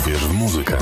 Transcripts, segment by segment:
Uwierz w muzykę.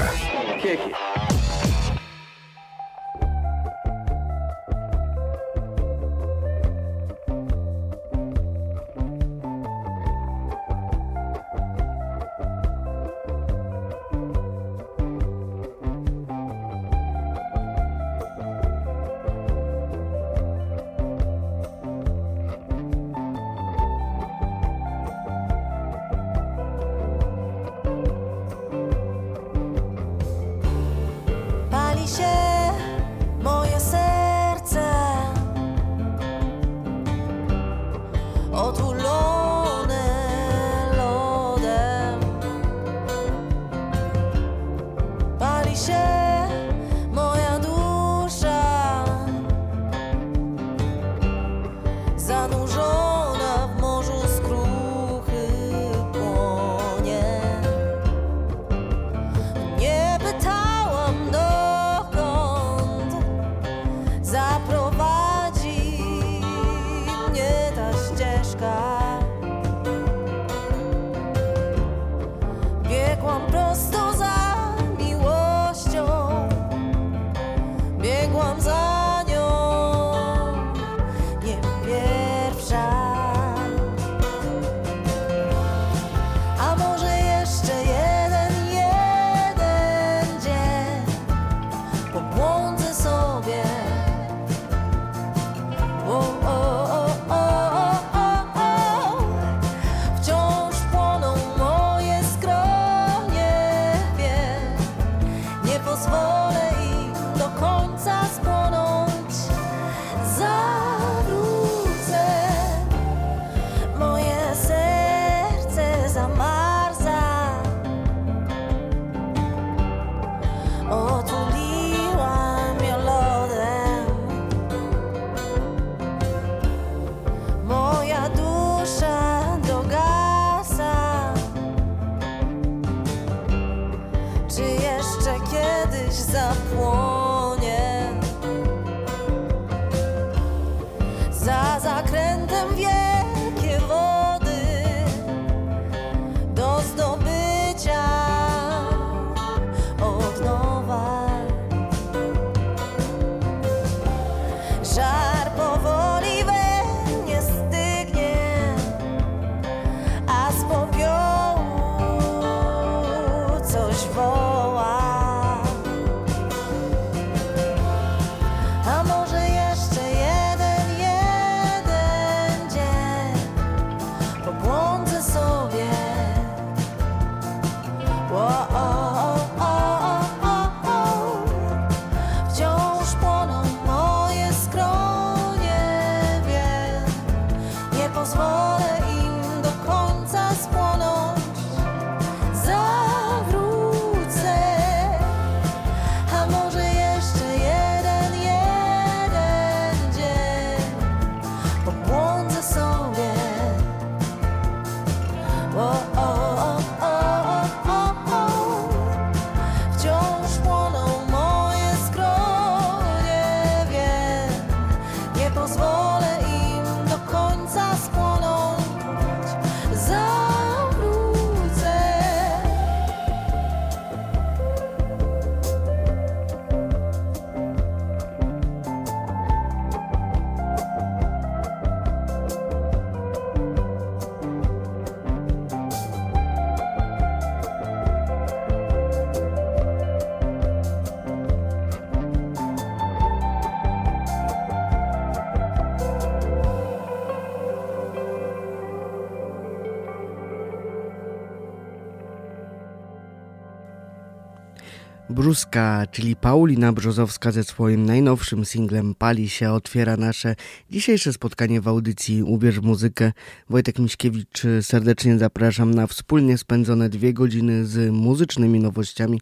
Bruska, czyli Paulina Brzozowska ze swoim najnowszym singlem Pali się otwiera nasze dzisiejsze spotkanie w audycji Ubierz muzykę. Wojtek Miśkiewicz serdecznie zapraszam na wspólnie spędzone dwie godziny z muzycznymi nowościami,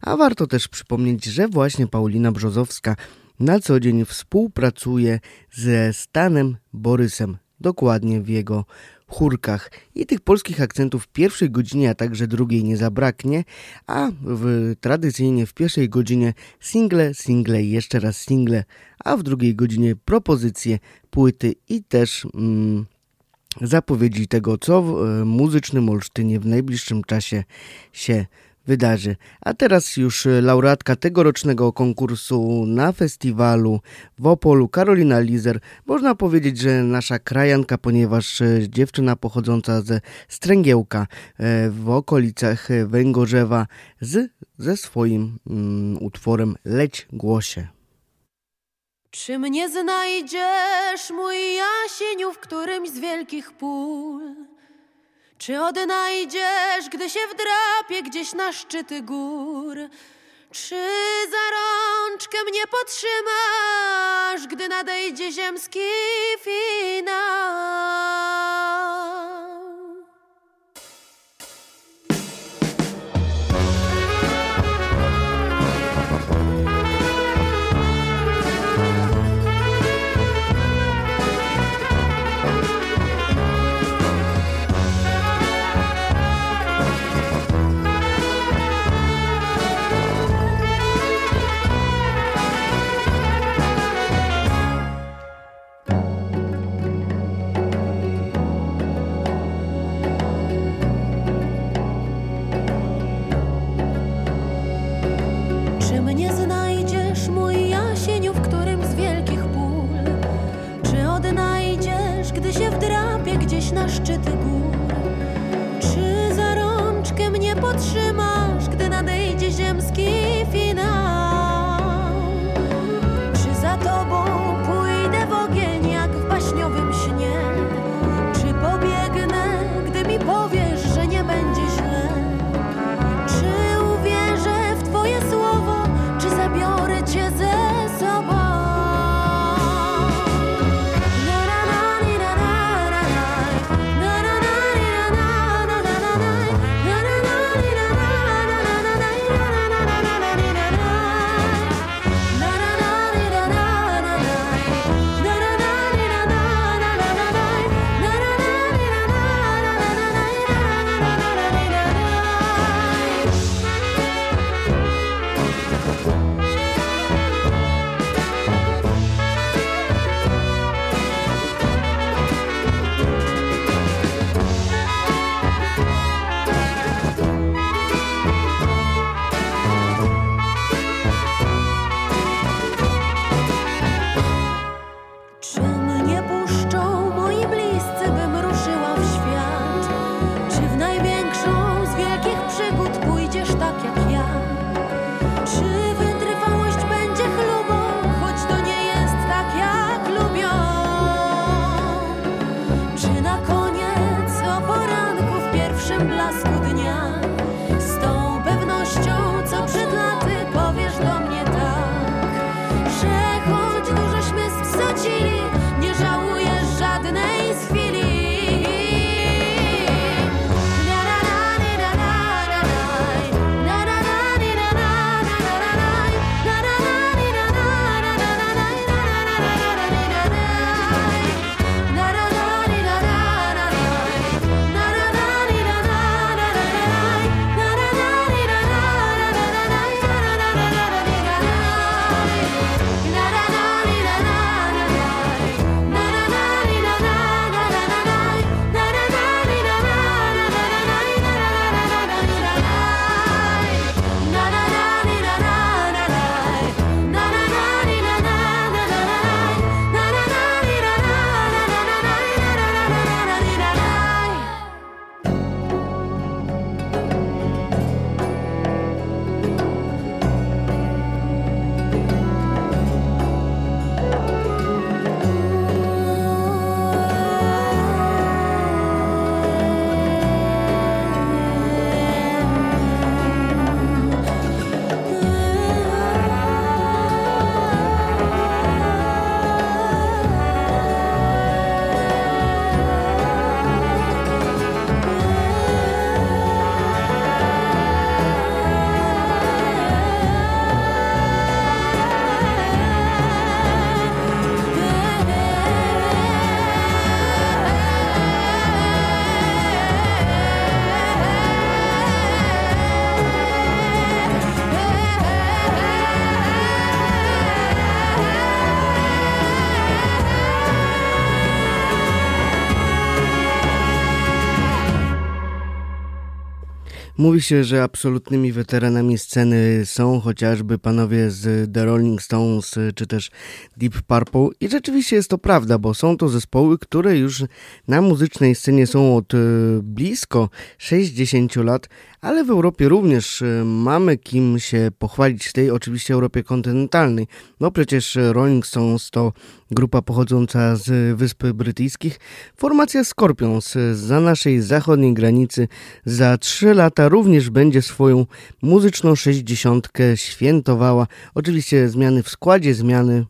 a warto też przypomnieć, że właśnie Paulina Brzozowska na co dzień współpracuje ze Stanem Borysem, dokładnie w jego chórkach. I tych polskich akcentów w pierwszej godzinie, a także drugiej nie zabraknie, a w, tradycyjnie w pierwszej godzinie single, single i jeszcze raz single, a w drugiej godzinie propozycje, płyty i też mm, zapowiedzi tego, co w e, muzycznym Olsztynie w najbliższym czasie się wydarzy. A teraz już laureatka tegorocznego konkursu na festiwalu w Opolu, Karolina Lizer. Można powiedzieć, że nasza krajanka, ponieważ dziewczyna pochodząca ze Stręgiełka w okolicach Węgorzewa z, ze swoim mm, utworem Leć Głosie. Czy mnie znajdziesz, mój jasieniu, w którymś z wielkich pól? Czy odnajdziesz, gdy się wdrapie gdzieś na szczyty gór? Czy za rączkę mnie podtrzymasz, gdy nadejdzie ziemski finał? na szczyty gór. Mówi się, że absolutnymi weteranami sceny są chociażby panowie z The Rolling Stones czy też Deep Purple i rzeczywiście jest to prawda, bo są to zespoły, które już na muzycznej scenie są od e, blisko 60 lat, ale w Europie również e, mamy kim się pochwalić w tej oczywiście Europie kontynentalnej. No przecież Rolling Stones to grupa pochodząca z Wysp Brytyjskich, formacja Scorpions za naszej zachodniej granicy za 3 lata również będzie swoją muzyczną 60 świętowała. Oczywiście zmiany w składzie, zmiany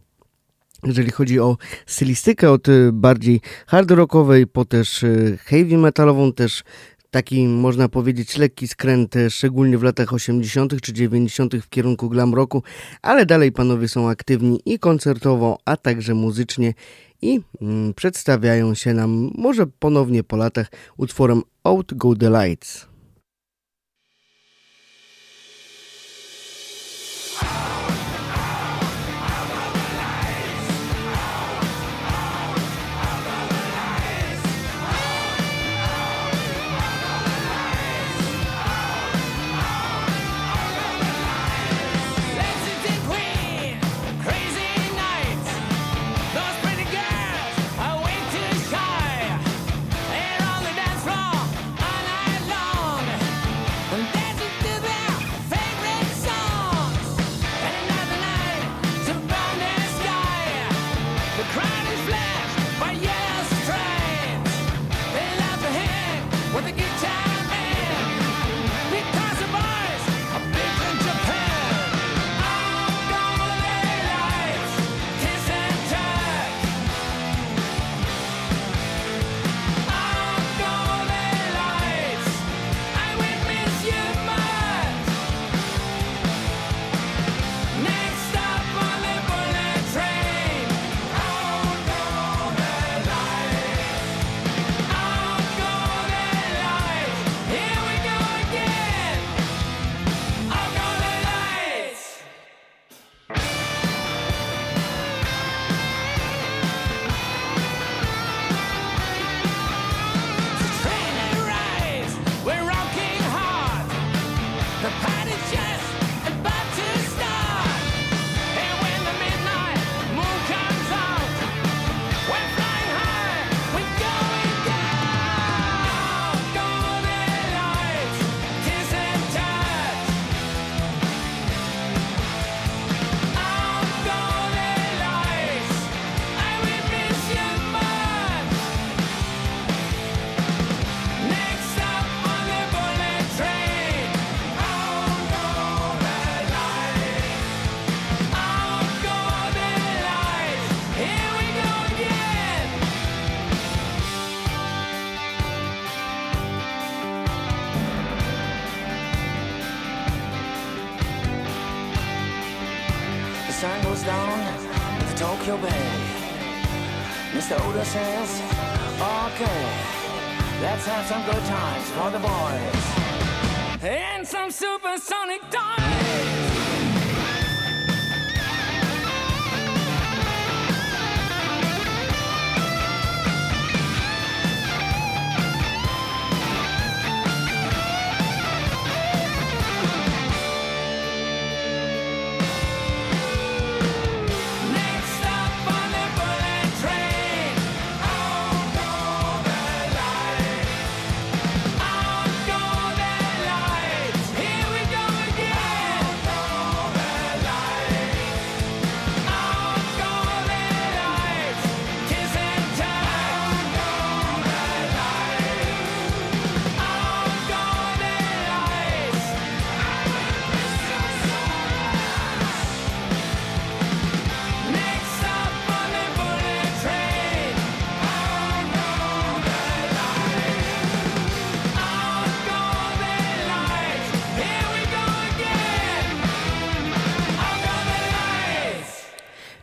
jeżeli chodzi o stylistykę od bardziej hard rockowej po też heavy metalową, też taki można powiedzieć lekki skręt, e, szczególnie w latach 80. czy 90. w kierunku glam roku, ale dalej panowie są aktywni i koncertowo, a także muzycznie i mm, przedstawiają się nam może ponownie po latach utworem Out Go The Lights.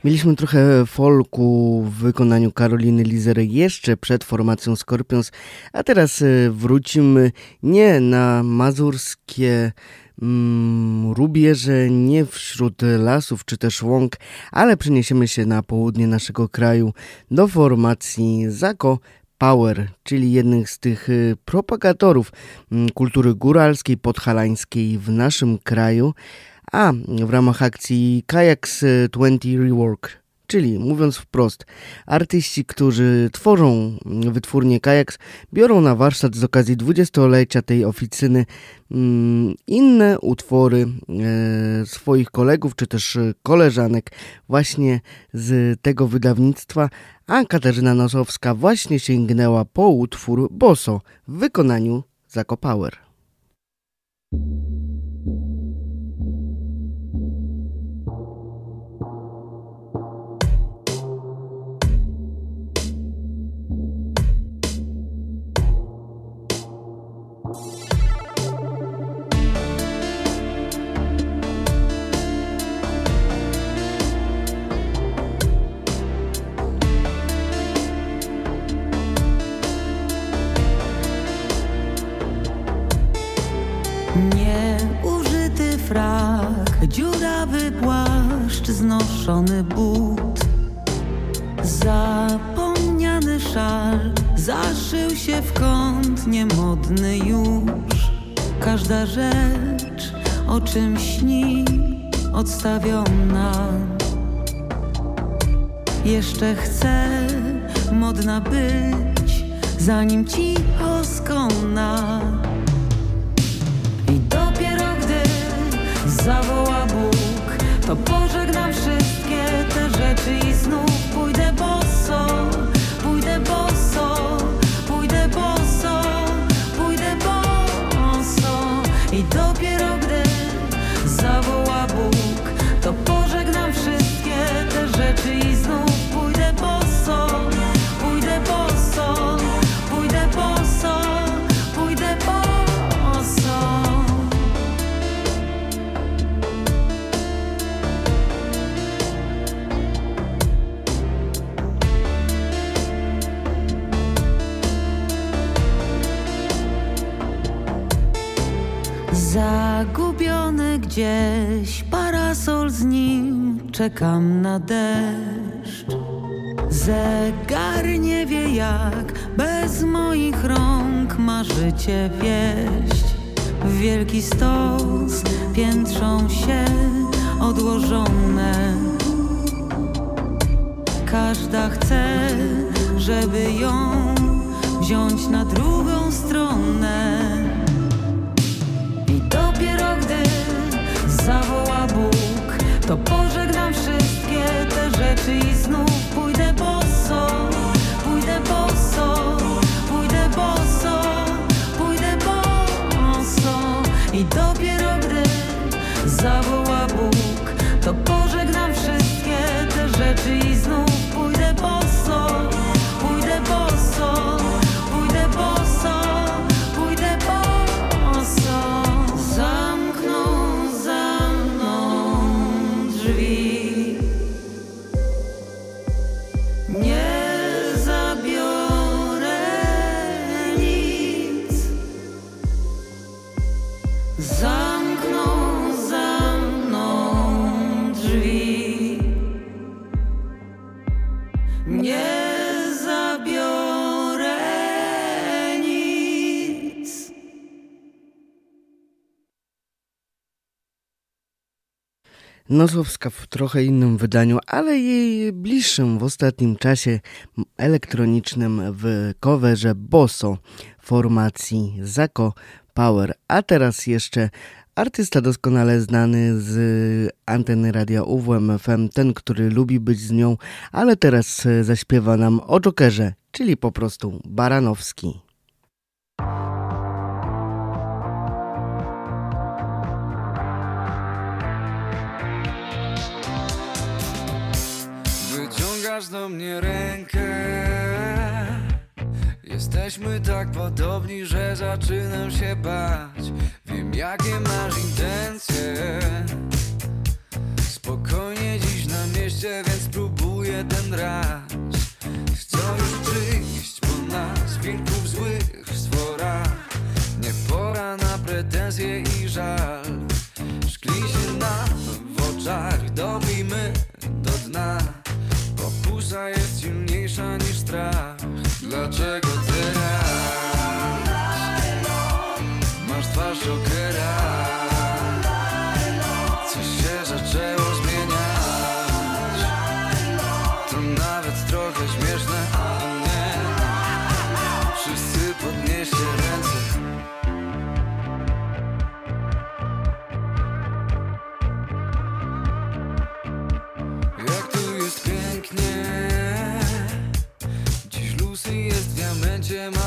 Mieliśmy trochę folku w wykonaniu Karoliny Lizery jeszcze przed formacją Scorpions, a teraz e, wrócimy nie na mazurskie mm, rubieże, nie wśród lasów czy też łąk, ale przeniesiemy się na południe naszego kraju do formacji Zako Power, czyli jednych z tych y, propagatorów mm, kultury góralskiej, podhalańskiej w naszym kraju, a w ramach akcji Kayaks 20 Rework Czyli mówiąc wprost, artyści, którzy tworzą wytwórnię Kajaks, biorą na warsztat z okazji dwudziestolecia tej oficyny mm, inne utwory e, swoich kolegów czy też koleżanek właśnie z tego wydawnictwa, a Katarzyna Nosowska właśnie sięgnęła po utwór Boso w wykonaniu Zakopower. dziurawy znoszony but. Zapomniany szal zaszył się w kąt, niemodny już. Każda rzecz, o czym śni, odstawiona. Jeszcze chcę modna być, zanim cicho skona. zawoła Bóg To te rzeczy i znów pójdę boso Pójdę boso, pójdę boso, pójdę boso I dopiero Zagubiony gdzieś parasol z nim. Czekam na deszcz. Zegar nie wie jak Bez moich rąk ma życie wieść. Wielki stos piętrzą się odłożone. Każda chce, żeby ją wziąć na drugą stronę To pożegnam wszystkie te rzeczy i znów pójdę boso Pójdę boso, pójdę boso, pójdę boso I dopiero gdy zawoła Nosowska w trochę innym wydaniu, ale jej bliższym w ostatnim czasie elektronicznym w coverze Bosso formacji Zako Power. A teraz jeszcze artysta doskonale znany z anteny radia UWM FM, ten, który lubi być z nią, ale teraz zaśpiewa nam o Jokerze, czyli po prostu Baranowski. Do mnie rękę. Jesteśmy tak podobni, że zaczynam się bać. Wiem jakie masz intencje. Spokojnie dziś na mieście, więc spróbuję ten raz Chcą już przyjść po nas, wilków złych w stworach Nie pora na pretensje i żal. Szkli się nam w oczach, dobijmy do dna Pokusa jest silniejsza niż strach. Dlaczego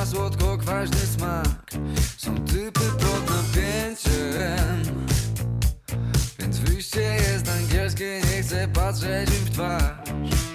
słodko-kwaśny smak. Są typy pod napięciem. Więc wyjście jest angielskie, nie chcę patrzeć im w twarz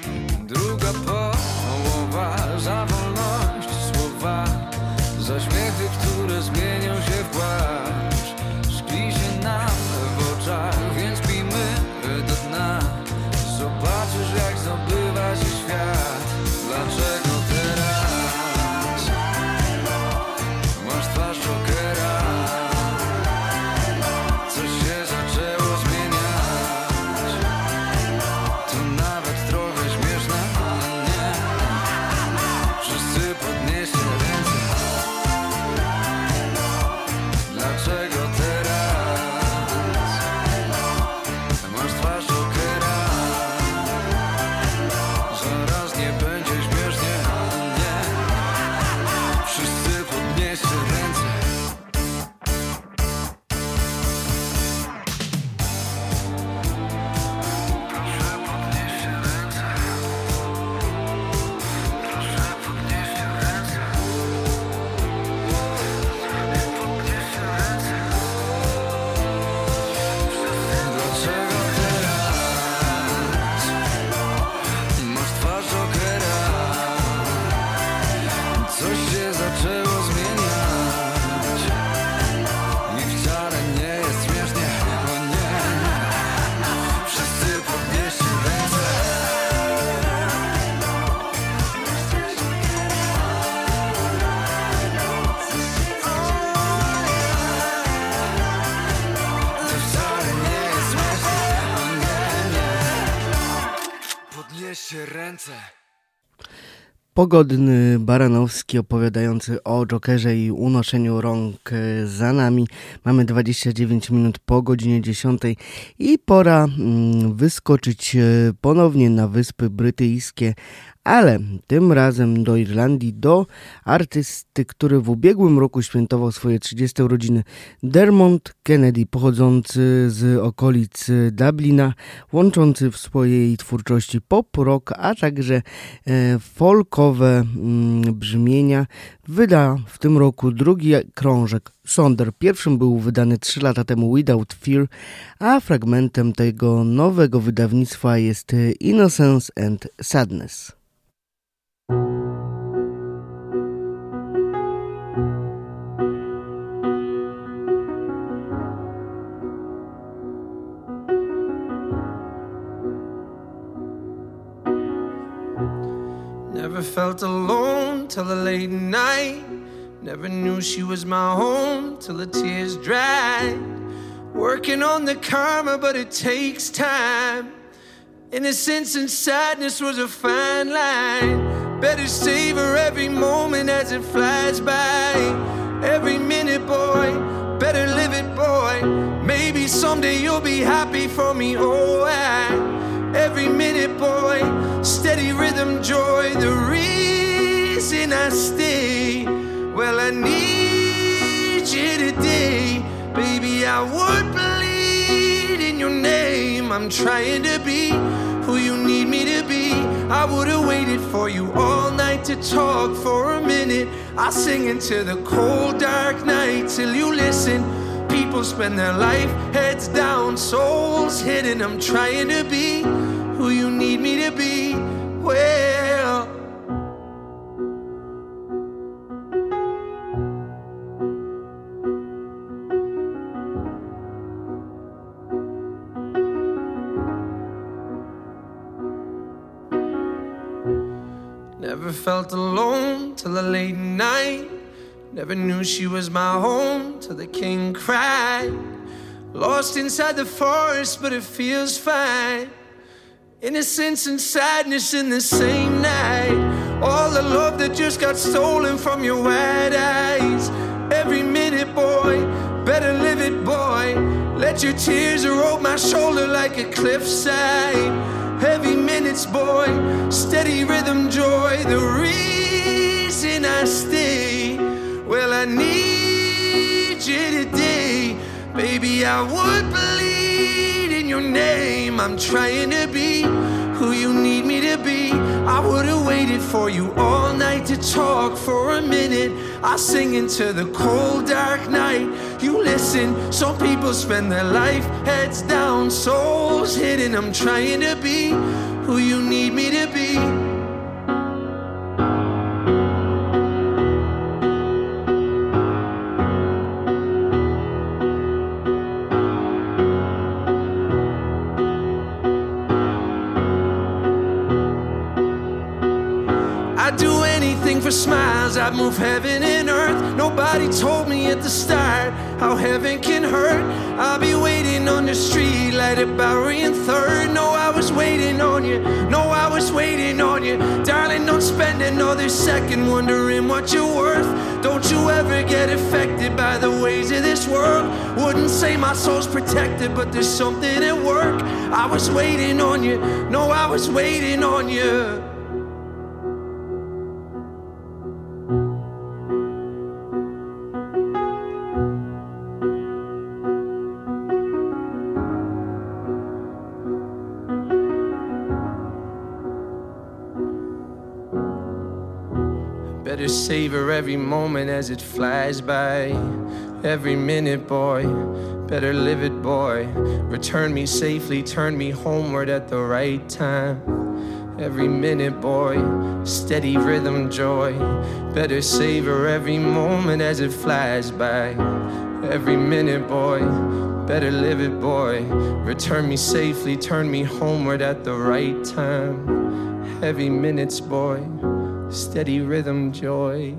Pogodny Baranowski opowiadający o Jokerze i unoszeniu rąk e, za nami. Mamy 29 minut po godzinie 10 i pora mm, wyskoczyć e, ponownie na Wyspy Brytyjskie, ale tym razem do Irlandii, do artysty, który w ubiegłym roku świętował swoje 30 urodziny, Dermot Kennedy, pochodzący z okolic Dublina, łączący w swojej twórczości pop, rock, a także e, folkowe mm, brzmienia, wyda w tym roku drugi krążek Sonder. Pierwszym był wydany 3 lata temu Without Fear, a fragmentem tego nowego wydawnictwa jest Innocence and Sadness. Never felt alone till the late night. Never knew she was my home till the tears dried. Working on the karma, but it takes time. Innocence and sadness was a fine line. Better savor every moment as it flies by. Every minute, boy, better live it, boy. Maybe someday you'll be happy for me, oh, I. Every minute, boy, steady rhythm, joy. The reason I stay, well, I need you today. Baby, I would bleed in your name. I'm trying to be who you need me to be. I would have waited for you all night to talk for a minute. I sing into the cold, dark night till you listen. People spend their life heads down, souls hidden. I'm trying to be who you need me to be. Well, Never felt alone till the late night. Never knew she was my home till the king cried. Lost inside the forest, but it feels fine. Innocence and sadness in the same night. All the love that just got stolen from your wide eyes. Every minute, boy, better live it, boy. Let your tears erode my shoulder like a cliffside. Heavy minutes, boy, steady rhythm, joy. The reason I stay, well, I need you today. Baby, I would bleed in your name. I'm trying to be who you need me to be. I would've waited for you all night to talk for a minute. I sing into the cold, dark night. You listen, some people spend their life heads down, souls hidden. I'm trying to be who you need me to be. For smiles, I'd move heaven and earth. Nobody told me at the start how heaven can hurt. I'll be waiting on the street light at Bowery and Third. No, I was waiting on you. No, I was waiting on you. Darling, don't spend another second wondering what you're worth. Don't you ever get affected by the ways of this world. Wouldn't say my soul's protected, but there's something at work. I was waiting on you. No, I was waiting on you. Savor every moment as it flies by. Every minute, boy. Better live it, boy. Return me safely, turn me homeward at the right time. Every minute, boy. Steady rhythm, joy. Better savor every moment as it flies by. Every minute, boy. Better live it, boy. Return me safely, turn me homeward at the right time. Heavy minutes, boy steady rhythm joy.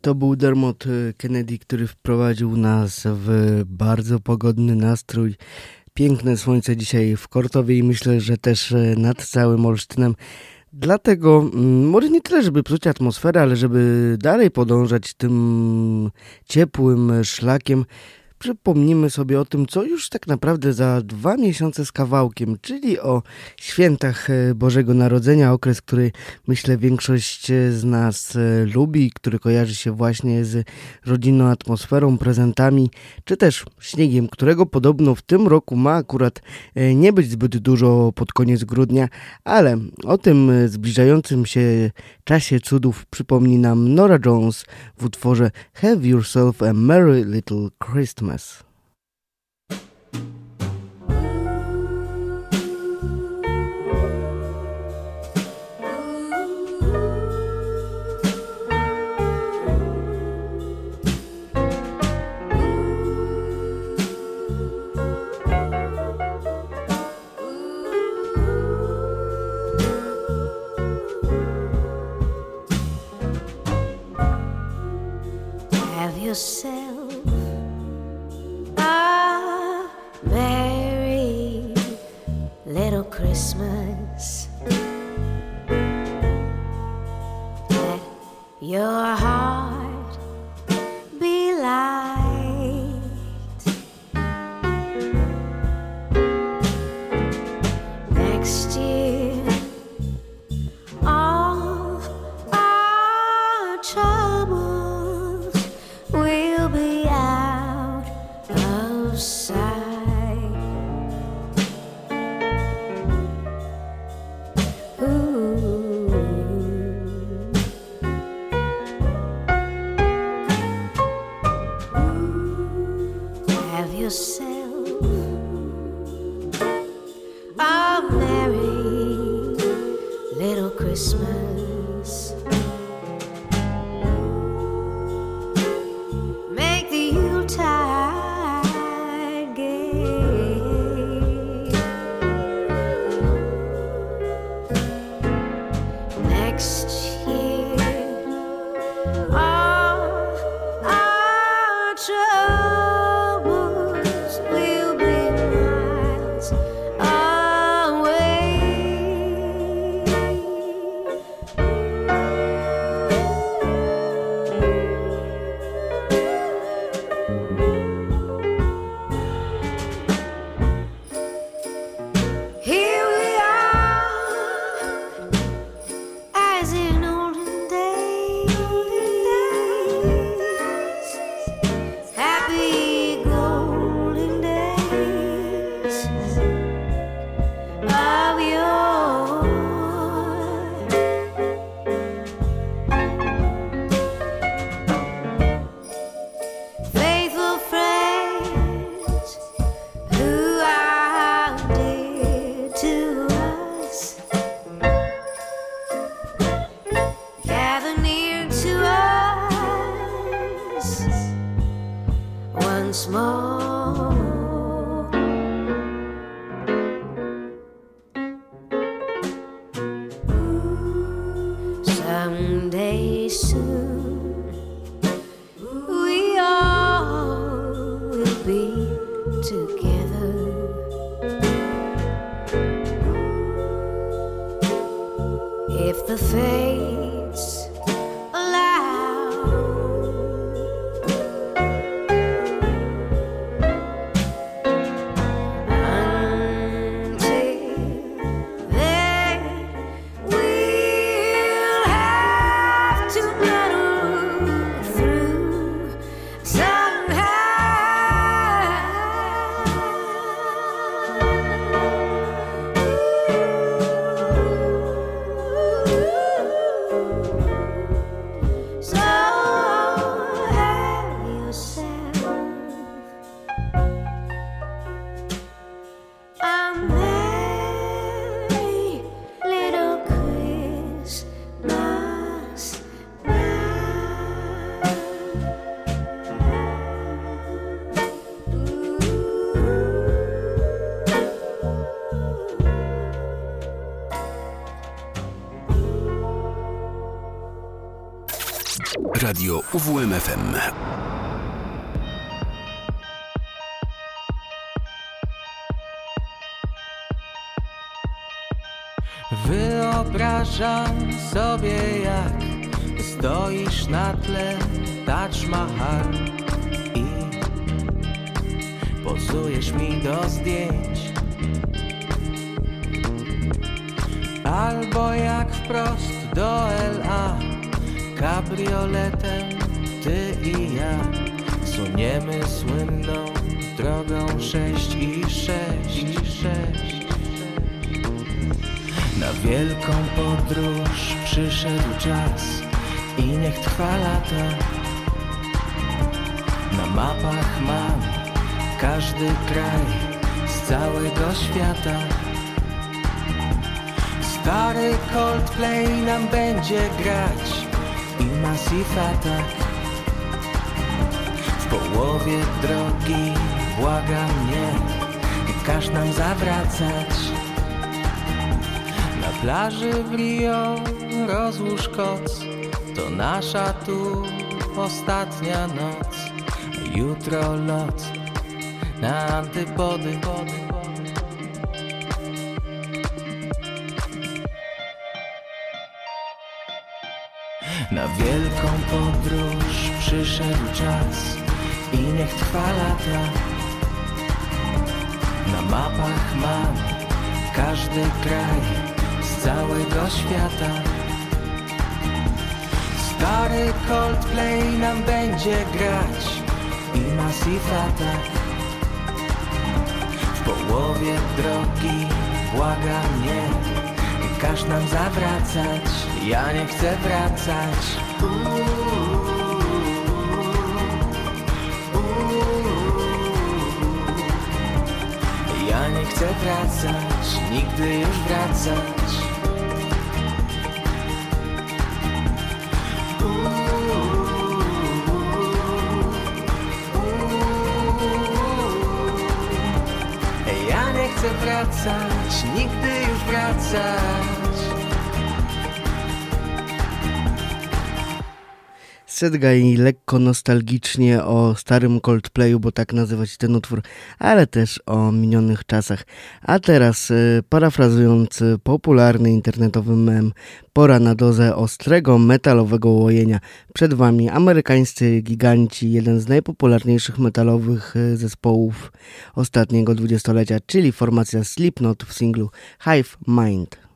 To był Dermot Kennedy, który wprowadził nas w bardzo pogodny nastrój. Piękne słońce dzisiaj w Kortowie i myślę, że też nad całym Olsztynem. Dlatego mm, może nie tyle, żeby psuć atmosferę, ale żeby dalej podążać tym ciepłym szlakiem, przypomnimy sobie o tym, co już tak naprawdę za dwa miesiące z kawałkiem, czyli o świętach e, Bożego Narodzenia, okres, który myślę większość e, z nas e, lubi, który kojarzy się właśnie z rodzinną atmosferą, prezentami, czy też śniegiem, którego podobno w tym roku ma akurat nie być zbyt dużo pod koniec grudnia, ale o tym zbliżającym się czasie cudów przypomni nam Nora Jones w utworze Have Yourself a Merry Little Christmas. Christmas. yourself Merry Christmas. Your heart soon. UWMFM. Wyobrażam sobie jak stoisz na tle Taj Mahal i pozujesz mi do zdjęć Albo jak wprost do LA Kabrioletem ty i ja Suniemy słynną drogą 6 i 6 i 6 na wielką podróż przyszedł czas i niech trwa lata. Na mapach mam każdy kraj z całego świata. Stary Coldplay nam będzie grać i Massive Attack. W połowie drogi błaga mnie, każ nam zawracać. Na plaży w Rio rozłóż koc. To nasza tu ostatnia noc. Jutro lot na antypody. Na wielką podróż przyszedł czas I niech trwa lata Na mapach mam każdy kraj z całego świata. Stary Coldplay nam będzie grać i Massive Attack. W połowie drogi błaga mnie, każ nam zawracać, ja nie chcę wracać. Chcę wracać, nigdy już wracać. Ja nie chcę wracać, nigdy już wracać. Sedgaj lekko nostalgicznie o starym Coldplayu, bo tak nazywać ten utwór, ale też o minionych czasach. A teraz, y, parafrazując popularny internetowy mem, pora na dozę ostrego metalowego łojenia. Przed wami amerykańscy giganci, jeden z najpopularniejszych metalowych y, zespołów ostatniego dwudziestolecia, czyli formacja Slipknot w singlu Hive Mind.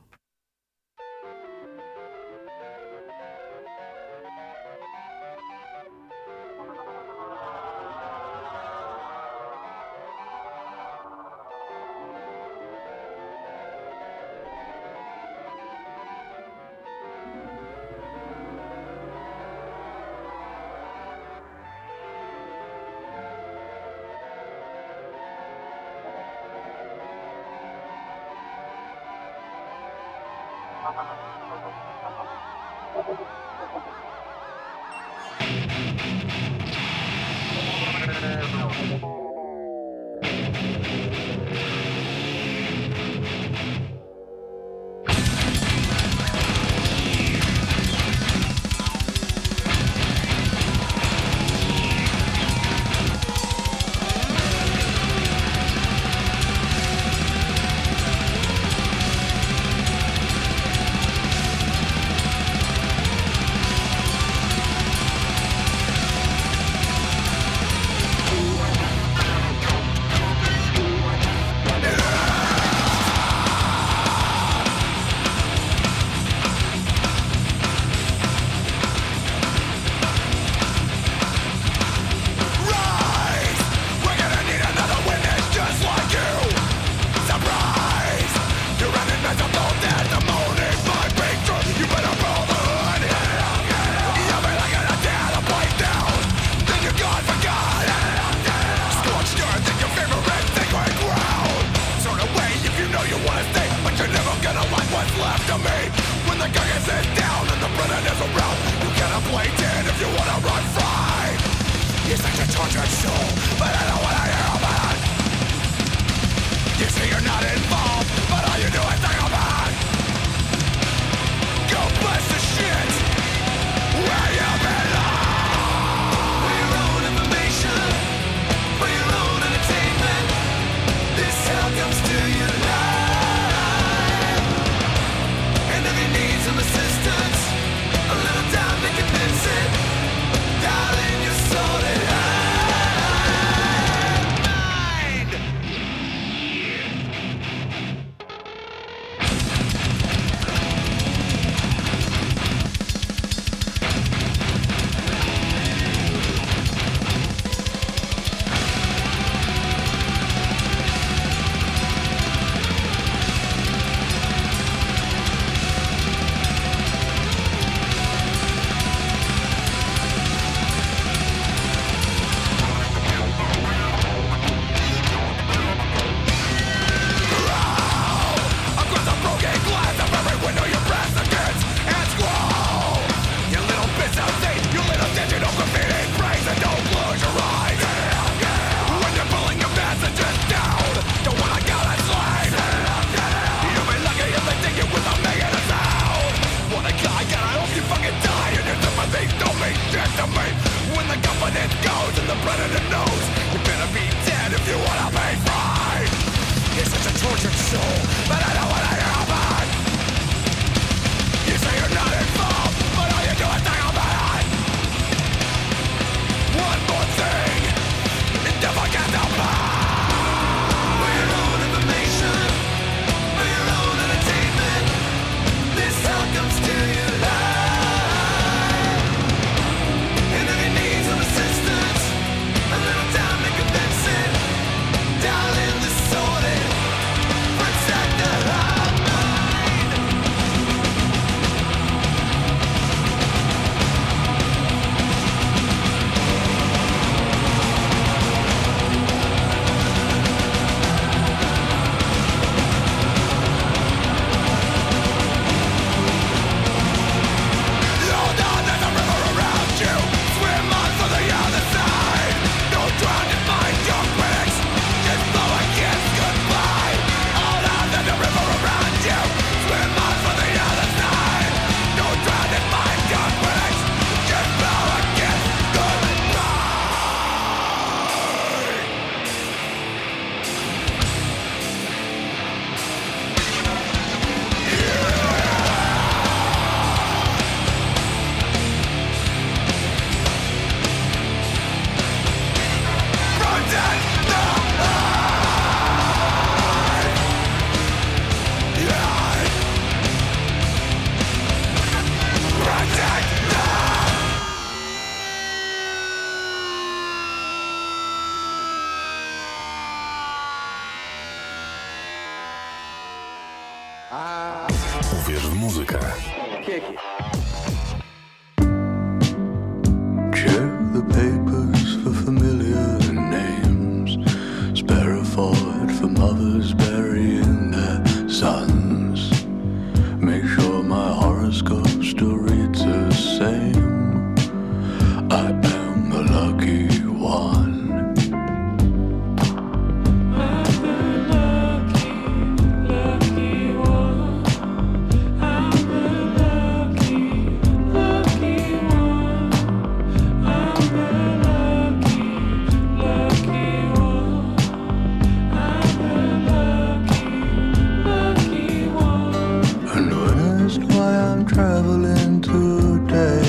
just why I'm traveling today.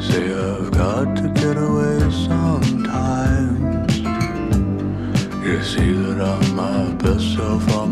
Say I've got to get away sometimes. You see that I'm my best self.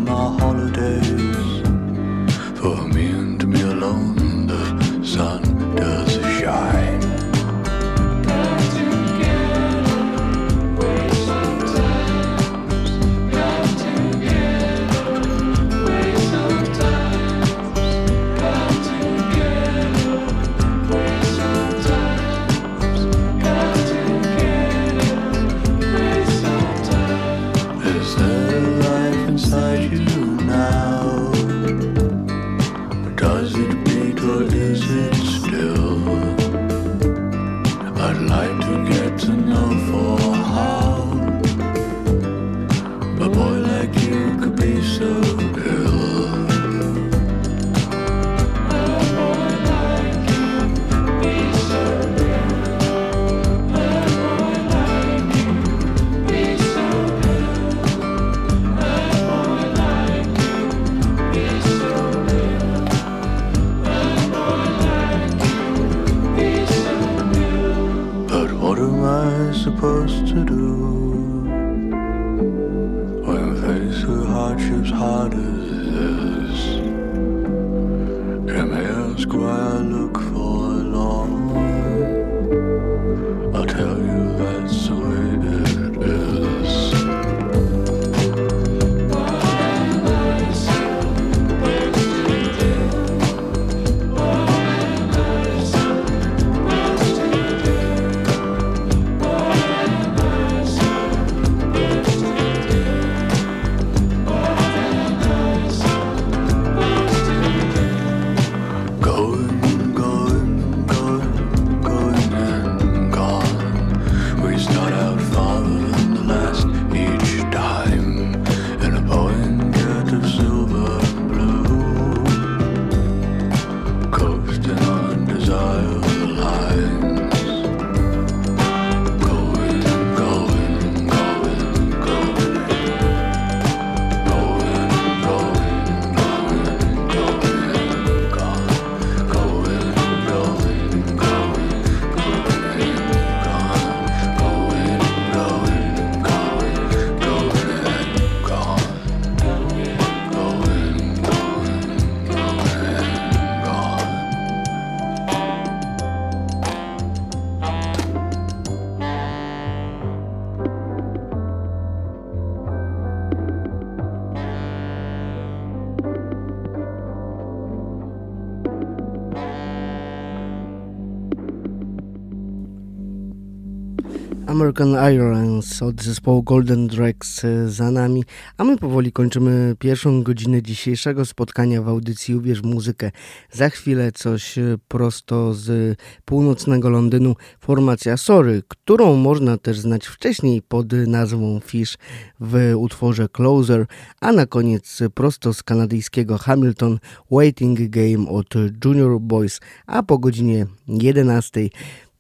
American Irons od zespołu Golden Dregs e, za nami, a my powoli kończymy pierwszą godzinę dzisiejszego spotkania w audycji Uwierz Muzykę. Za chwilę coś e, prosto z północnego Londynu, formacja Sory, którą można też znać wcześniej pod nazwą Fish w utworze Closer, a na koniec prosto z kanadyjskiego Hamilton Waiting Game od Junior Boys, a po godzinie 11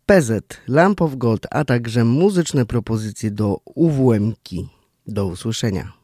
PZ, Lamp of God, a także muzyczne propozycje do UWM-ki. Do usłyszenia.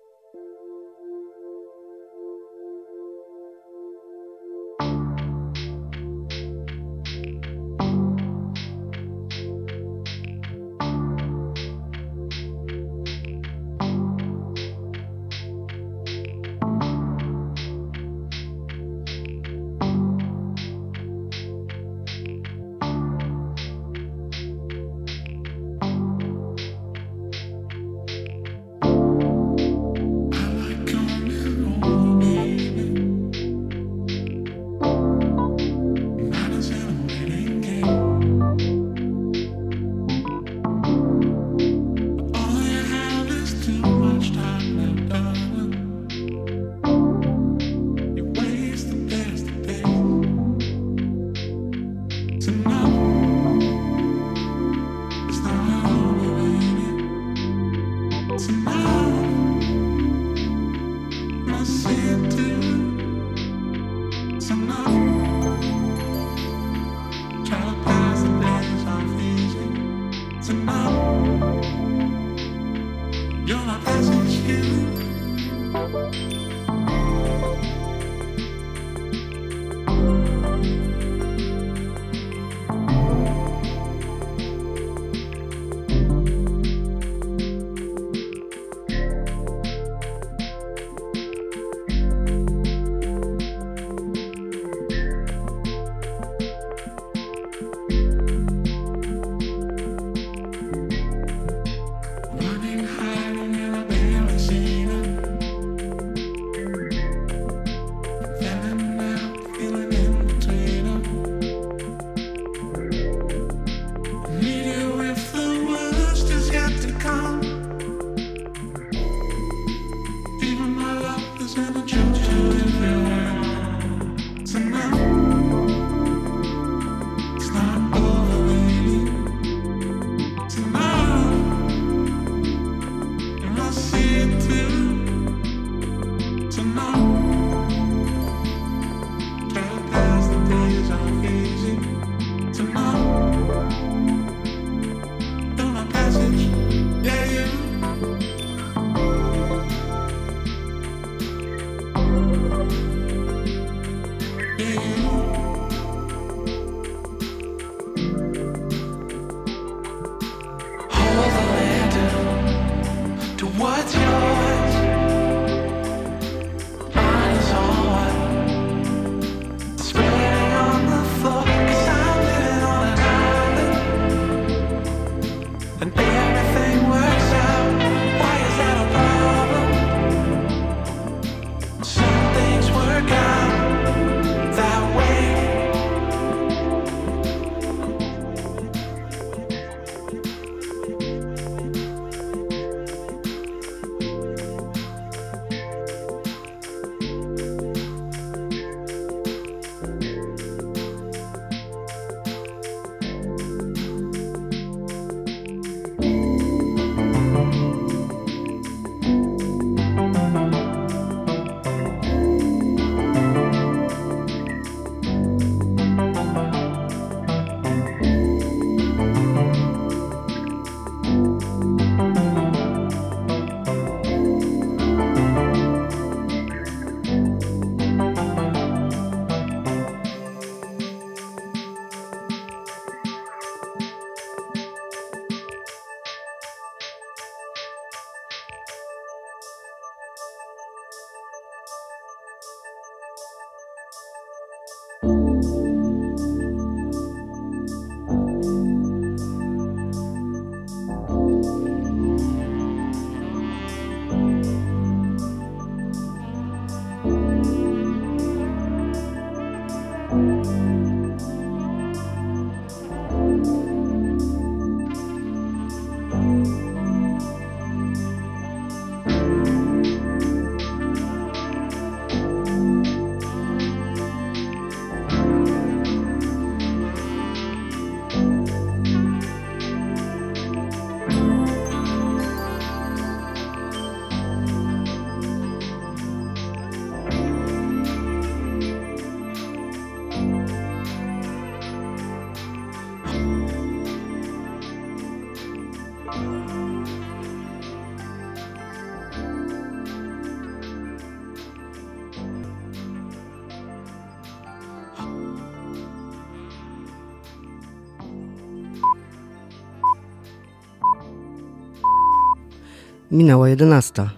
Minęła 11.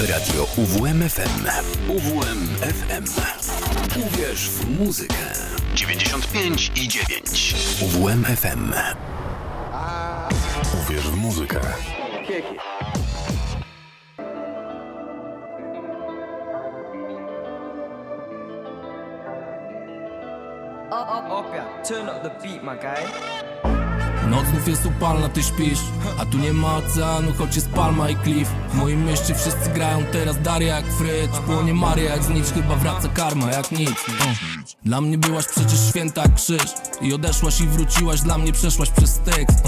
Radio UWMFM. UWMFM. Uwierz w muzykę. 95 i 9. UWMFM. Uwierz w muzykę. Turn up the beat, my guy. Noc znów jest upalna, ty śpisz A tu nie ma oceanu, choć jest palma i klif W moim mieście wszyscy grają teraz Daria jak Frycz Płonie Maria jak znicz, chyba wraca karma jak nic. Dla mnie byłaś przecież święta krzyż I odeszłaś i wróciłaś, dla mnie przeszłaś przez tekst.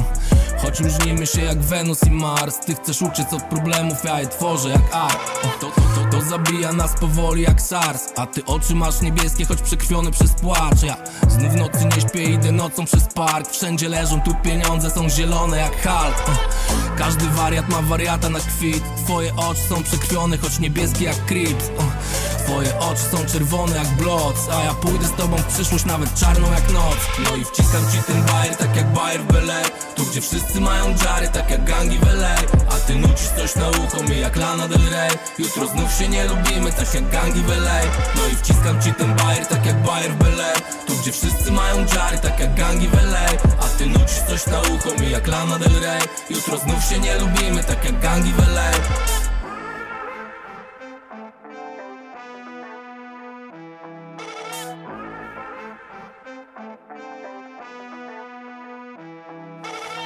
Choć różnimy się jak Wenus i Mars Ty chcesz uciec od problemów, ja je tworzę jak art to, to, to, to zabija nas powoli jak SARS A ty oczy masz niebieskie, choć przekrwione przez płacz Ja znów nocy nie śpię, idę nocą przez park Wszędzie leżą tu pieniądze, są zielone jak o. Każdy wariat ma wariata na kwit Twoje oczy są przekrwione, choć niebieskie jak Crips. Twoje oczy są czerwone jak bloc A ja pójdę z tobą w przyszłość, nawet czarną jak noc. No i wciskam ci ten bajer, tak jak bajer w Bel Tu gdzie wszyscy mają dżary, tak jak gangi w LA A. Ty nucisz coś na ucho mi jak Lana Del Rey. Jutro znów się nie lubimy, tak jak gangi w LA No i wciskam ci ten bajer, tak jak bajer w Bel Tu gdzie wszyscy mają dżary, tak jak gangi w LA A. Ty nucisz coś na ucho mi jak Lana Del Rey. Jutro znów się nie lubimy, tak jak gangi w LA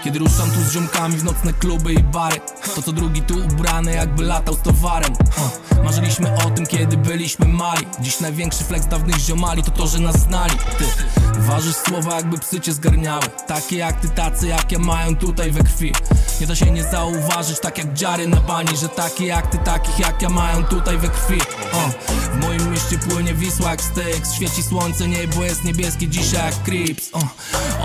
Kiedy ruszam tu z ziomkami w nocne kluby i bary To co drugi tu ubrany jakby latał z towarem. Marzyliśmy o tym kiedy byliśmy mali. Dziś największy flex dawnych ziomali to to, że nas znali. Ty ważysz słowa jakby psy cię zgarniały. Takie jak ty, tacy jak ja mają tutaj we krwi. Nie da się nie zauważyć tak jak dziary na bani Że takie jak ty, takich jak ja mają tutaj we krwi. W moim mieście płynie Wisła jak Styx Świeci słońce, niebo jest niebieskie dzisiaj jak Crips.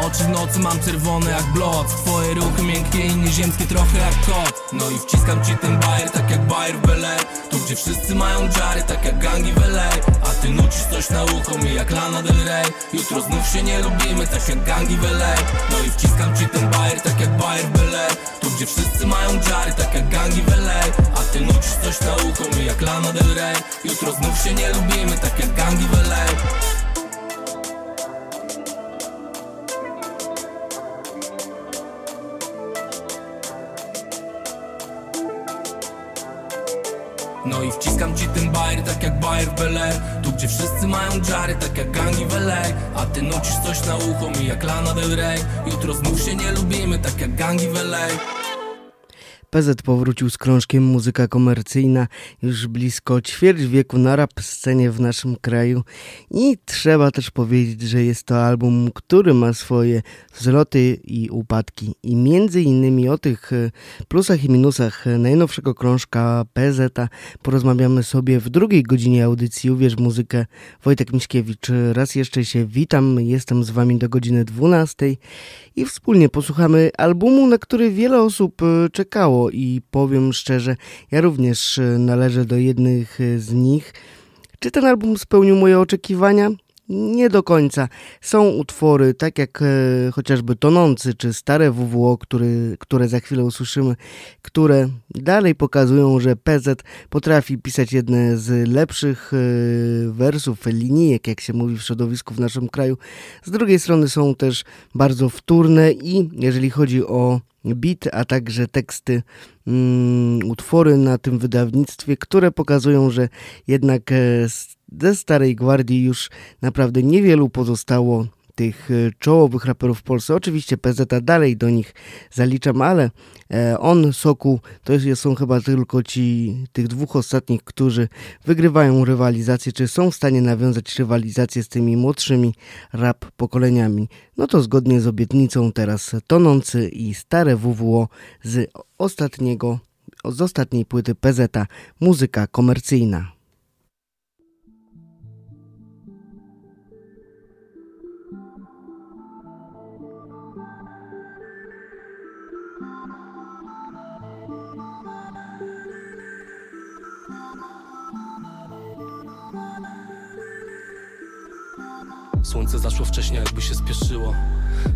Oczy w nocy mam czerwone jak blot Twoje ruchy miękkie i nieziemskie trochę jak kot No i wciskam ci ten bajer tak jak bajer w Tu gdzie wszyscy mają dżary tak jak gangi w LA A. Ty nucisz coś na ucho mi jak Lana Del Rey. Jutro znów się nie lubimy tak jak gangi w LA No i wciskam ci ten bajer tak jak bajer w Tu gdzie wszyscy mają dżary tak jak gangi w LA A. Ty nucisz coś na ucho mi jak Lana Del Rey. Jutro znów się nie lubimy tak jak gangi w LA No i wciskam ci ten bajer tak jak bajer w Bel Air. Tu gdzie wszyscy mają dżary tak jak gangi w A. Ty nucisz coś na ucho mi jak Lana Del Rey. Jutro znów się nie lubimy tak jak gangi w PZ powrócił z krążkiem Muzyka Komercyjna już blisko ćwierć wieku na rap scenie w naszym kraju. I trzeba też powiedzieć, że jest to album, który ma swoje wzloty i upadki. I między innymi o tych e, plusach i minusach najnowszego krążka PZ porozmawiamy sobie w drugiej godzinie audycji. Uwierz Muzykę. Wojtek Miśkiewicz, raz jeszcze się witam, jestem z wami do godziny 12 i wspólnie posłuchamy albumu, na który wiele osób e, i powiem szczerze, ja również e, należę do jednych e, z nich. Czy ten album spełnił moje oczekiwania? Nie do końca. Są utwory, tak jak e, chociażby Tonący czy Stare WWO, który, które za chwilę usłyszymy, które dalej pokazują, że PZ potrafi pisać jedne z lepszych e, wersów, linijek, jak się mówi w środowisku w naszym kraju. Z drugiej strony są też bardzo wtórne i jeżeli chodzi o beat, a także teksty, mm, utwory na tym wydawnictwie, które pokazują, że jednak e, ze starej gwardii już naprawdę niewielu pozostało tych e, czołowych raperów w Polsce. Oczywiście PZ dalej do nich zaliczam, ale e, on, Soku, to są chyba tylko ci, tych dwóch ostatnich, którzy wygrywają rywalizację, czy są w stanie nawiązać rywalizację z tymi młodszymi rap pokoleniami. No to zgodnie z obietnicą teraz Tonący i Stare WWO z ostatniego, z ostatniej płyty PZ, muzyka komercyjna. Słońce zaszło wcześniej jakby się spieszyło.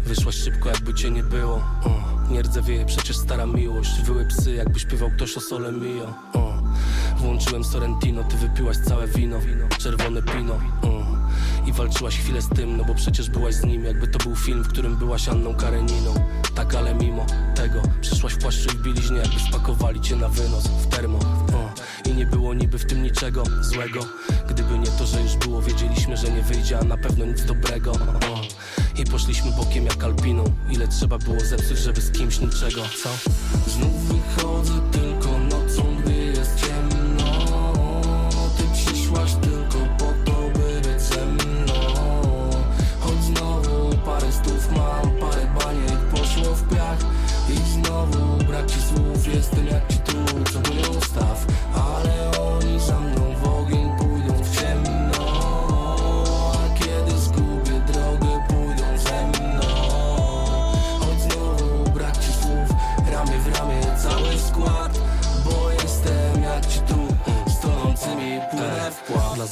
Wyszłaś szybko jakby cię nie było. O, Nie rdzewieje przecież stara miłość. Wyły psy jakby śpiewał ktoś o sole mio. O, Włączyłem Sorrentino, ty wypiłaś całe wino. Czerwone pino. O, I walczyłaś chwilę z tym, no bo przecież byłaś z nim Jakby to był film, w którym byłaś Anną Kareniną. Tak ale mimo tego Przyszłaś w płaszczu i w bieliźnie jakby spakowali cię na wynos. W termo I nie było niby w tym niczego złego. Gdyby nie to, że już było, wiedzieliśmy, że nie wyjdzie A na pewno nic dobrego. I poszliśmy bokiem jak alpiną. Ile trzeba było zepsuć, żeby z kimś niczego, co? Znów wychodzę tylko nocą, gdy jest ciemno. Ty przyszłaś tylko po to, by być ze mną. Choć znowu parę stów mam, parę baniek poszło w piach. I znowu brak ci słów, jestem jak ci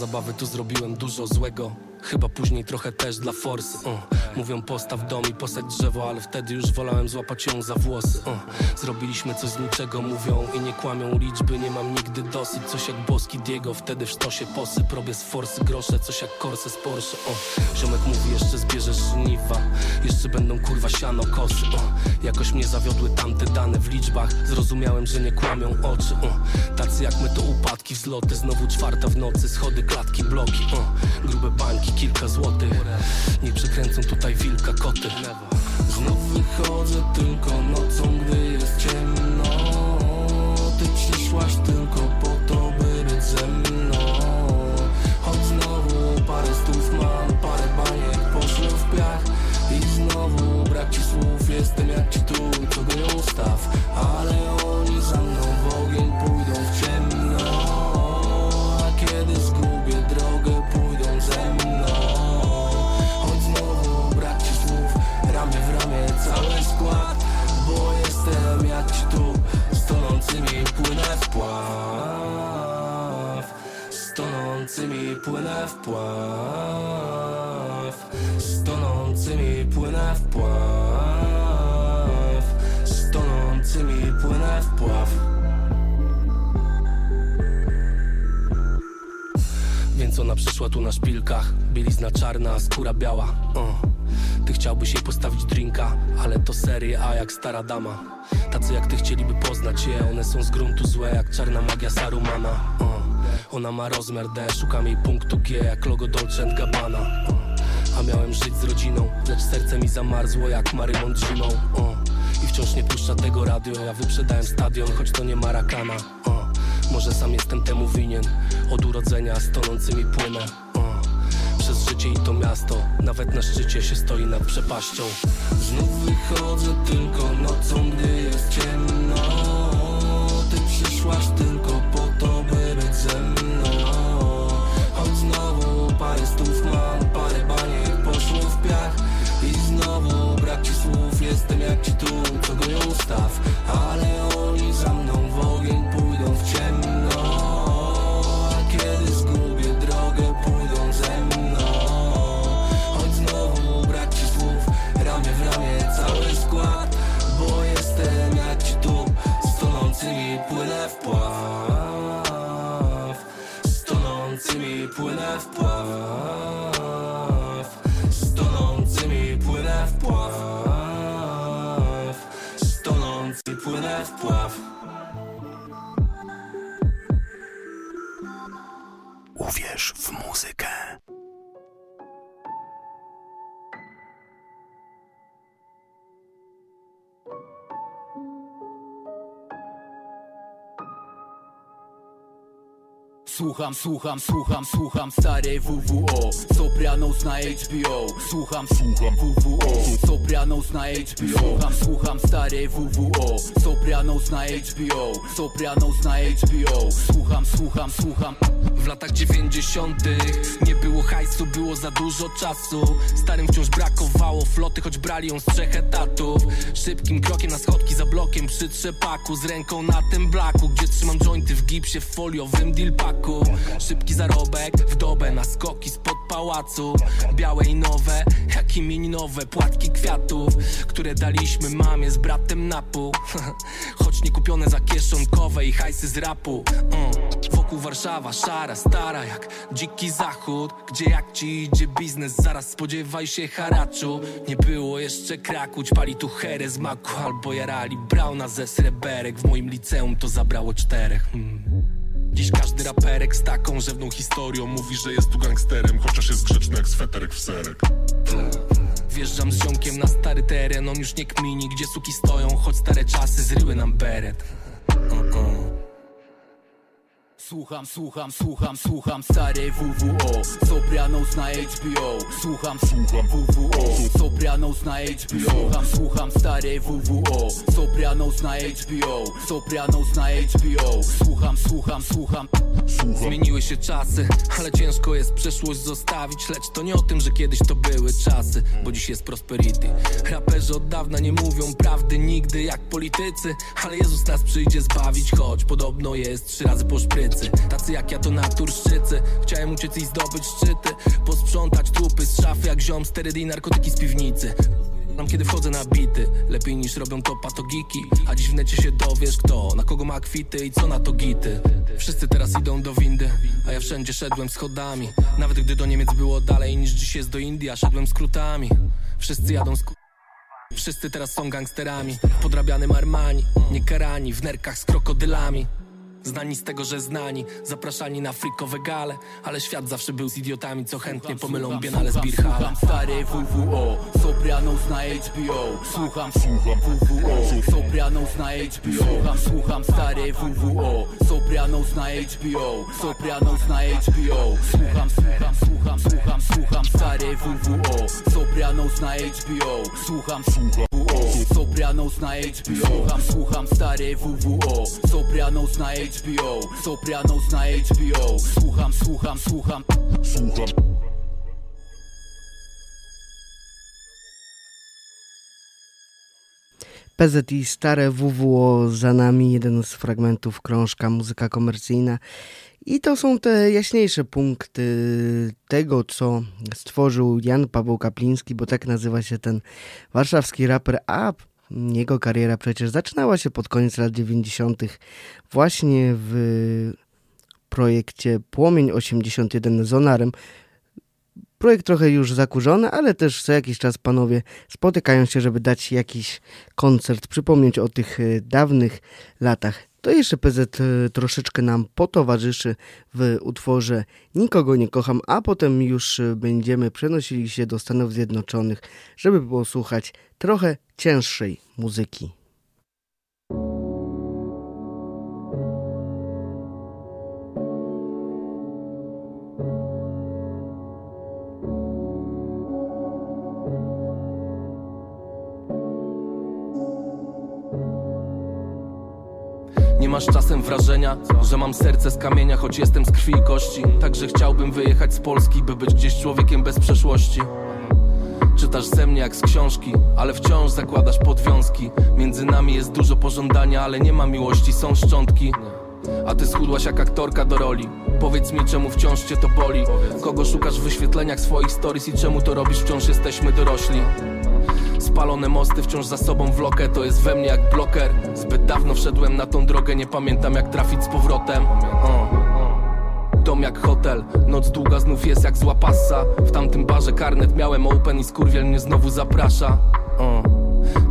zabawy tu zrobiłem dużo złego Chyba później trochę też dla forsy uh. Mówią postaw dom i posadź drzewo Ale wtedy już wolałem złapać ją za włosy uh. Zrobiliśmy coś z niczego mówią I nie kłamią liczby, nie mam nigdy dosyć Coś jak boski Diego, wtedy w sztosie posyp Robię z forsy grosze, coś jak korse z Porsche uh. Ziomek mówi jeszcze zbierzesz żniwa Jeszcze będą kurwa siano kosy uh. Jakoś mnie zawiodły tamte dane w liczbach Zrozumiałem, że nie kłamią oczy uh. Tacy jak my to upadki, wzloty Znowu czwarta w nocy, schody, klatki, bloki uh. Grube bańki, kilka złotych. Nie przekręcą tutaj wilka koty. Znów wychodzę tylko nocą, gdy jest ciemno. Ty przyszłaś tylko po to, by być ze mną. Choć znowu parę stów mam, parę baniek poszło w piach. I znowu brak ci słów, jestem jak ci tu, co goją staw. Ale płynę w pław Z tonącymi płynę w pław Z tonącymi płynę w pław Więc ona przyszła tu na szpilkach Bielizna czarna, skóra biała uh. Ty chciałbyś jej postawić drinka Ale to serie A jak stara dama Tacy jak ty chcieliby poznać je One są z gruntu złe jak czarna magia Sarumana uh. Ona ma rozmiar D, szukam jej punktu G Jak logo Dolce Gabbana. A miałem żyć z rodziną Lecz serce mi zamarzło jak Marymont zimą uh. I wciąż nie puszcza tego radio Ja wyprzedałem stadion, choć to nie Marakana uh. Może sam jestem temu winien Od urodzenia z płynę. Przez życie i to miasto Nawet na szczycie się stoi nad przepaścią Znów wychodzę tylko nocą, gdy Słucham, słucham, słucham, słucham starej WWO Sopranos na HBO Słucham, słucham WWO Sopranos na HBO Słucham, słucham starej WWO Sopranos na HBO Sopranos na HBO Słucham, słucham, słucham. W latach dziewięćdziesiątych Nie było hajsu, było za dużo czasu. Starym wciąż brakowało floty, choć brali ją z trzech etatów. Szybkim krokiem na schodki za blokiem przy trzepaku Z ręką na tym blaku, gdzie trzymam jointy w gipsie w foliowym dealpaku Szybki zarobek w dobę na skoki spod pałacu. Białe i nowe, jak imieninowe płatki kwiatów Które daliśmy mamie z bratem na pół. Choć nie kupione za kieszonkowe i hajsy z rapu. Mm. Wokół Warszawa szara, stara jak dziki zachód Gdzie jak ci idzie biznes, zaraz spodziewaj się haraczu. Nie było jeszcze krakuć, pali tu herę z maku Albo jarali brauna ze sreberek. W moim liceum to zabrało czterech mm. Dziś każdy raperek z taką rzewną historią Mówi, że jest tu gangsterem, chociaż jest grzeczny jak sweterek w serek Wjeżdżam z ziomkiem na stary teren On już nie kmini, gdzie suki stoją Choć stare czasy zryły nam beret uh-uh. Słucham, słucham, słucham, słucham starej WWO Sopranos na HBO Słucham, słucham WWO Sopranos na HBO Słucham, słucham starej WWO Sopranos na HBO Sopranos na HBO Słucham, słucham, słucham. Zmieniły się czasy, ale ciężko jest przeszłość zostawić Lecz to nie o tym, że kiedyś to były czasy Bo dziś jest prosperity. Raperzy od dawna nie mówią prawdy nigdy jak politycy Ale Jezus nas przyjdzie zbawić Choć podobno jest trzy razy po szprycy Tacy jak ja to naturszczycy Chciałem uciec i zdobyć szczyty. Posprzątać trupy z szafy jak ziom Sterydy i narkotyki z piwnicy. Znam kiedy wchodzę na bity. Lepiej niż robią to patogiki. A dziś w necie się dowiesz kto Na kogo ma kwity i co na to gity. Wszyscy teraz idą do windy A ja wszędzie szedłem schodami. Nawet gdy do Niemiec było dalej niż dziś jest do Indii szedłem skrótami. Wszyscy jadą z Wszyscy teraz są gangsterami. Podrabianym Armani Nie karani w nerkach z krokodylami Znani z tego, że znani Zapraszani na frikowe gale. Ale świat zawsze był z idiotami Co chętnie pomylą Biennale z Birhala Słucham. Starej WWO Sopranos na HBO Słucham, słucham WWO Sopranos na HBO Słucham, słucham starej WWO Sopranos na HBO Sopranos na HBO Słucham, słucham, słucham, słucham, słucham starej WWO Sopranos na HBO Słucham, słucham WWO Sopranos na HBO Słucham, słucham starej WWO Sopranos na HBO Sopranos na HBO Słucham, słucham, słucham. Słucham. PZ i stare WWO za nami, jeden z fragmentów krążka Muzyka Komercyjna. I to są te jaśniejsze punkty tego, co stworzył Jan Paweł Kapliński, bo tak nazywa się ten warszawski raper, a jego kariera przecież zaczynała się pod koniec lat 90. właśnie w projekcie Płomień 81 z Onarem. Projekt trochę już zakurzony, ale też co jakiś czas panowie spotykają się, żeby dać jakiś koncert, przypomnieć o tych e, dawnych latach. To jeszcze PZ e, troszeczkę nam potowarzyszy w utworze Nikogo nie kocham, a potem już e, będziemy przenosili się do Stanów Zjednoczonych, żeby posłuchać trochę cięższej muzyki. Masz czasem wrażenia, że mam serce z kamienia, choć jestem z krwi i kości. Także chciałbym wyjechać z Polski, by być gdzieś człowiekiem bez przeszłości. Czytasz ze mnie jak z książki, ale wciąż zakładasz podwiązki. Między nami jest dużo pożądania, ale nie ma miłości, są szczątki. A ty schudłaś jak aktorka do roli. Powiedz mi czemu wciąż cię to boli? Kogo szukasz w wyświetleniach swoich stories I czemu to robisz, wciąż jesteśmy dorośli Spalone mosty wciąż za sobą wlokę To jest we mnie jak bloker Zbyt dawno wszedłem na tą drogę Nie pamiętam jak trafić z powrotem. Dom jak hotel, noc długa znów jest jak zła passa W tamtym barze karnet miałem open i skurwiel mnie znowu zaprasza.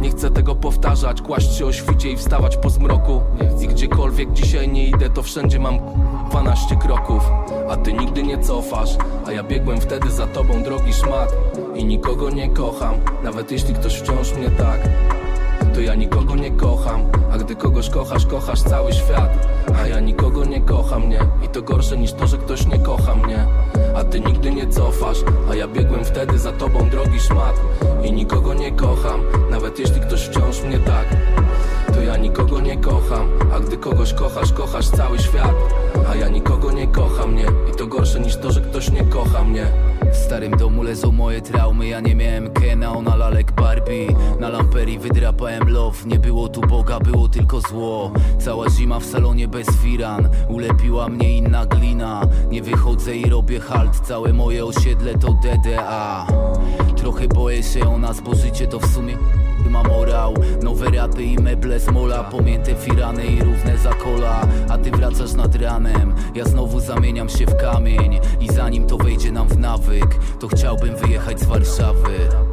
Nie chcę tego powtarzać, kłaść się o świcie i wstawać po zmroku. I gdziekolwiek dzisiaj nie idę, to wszędzie mam 12 kroków. A ty nigdy nie cofasz, a ja biegłem wtedy za tobą drogi szmat. I nikogo nie kocham, nawet jeśli ktoś wciąż mnie tak to ja nikogo nie kocham A gdy kogoś kochasz, kochasz cały świat. A ja nikogo nie kocham, nie. I to gorsze niż to, że ktoś nie kocha mnie. A ty nigdy nie cofasz A ja biegłem wtedy za tobą drogi szmat. I nikogo nie kocham Nawet jeśli ktoś wciąż mnie tak nikogo nie kocham. A gdy kogoś kochasz, kochasz cały świat. A ja nikogo nie kocham, nie. I to gorsze niż to, że ktoś nie kocha mnie. W starym domu leżą moje traumy. Ja nie miałem Kena, ona lalek Barbie. Na lamperii wydrapałem love. Nie było tu Boga, było tylko zło. Cała zima w salonie bez firan. Ulepiła mnie inna glina. Nie wychodzę i robię halt. Całe moje osiedle to DDA Trochę boję się o nas, bo życie to w sumie ma morał Nowe rapy i meble z mola Pomięte firany i równe zakola A ty wracasz nad ranem Ja znowu zamieniam się w kamień. I zanim to wejdzie nam w nawyk To chciałbym wyjechać z Warszawy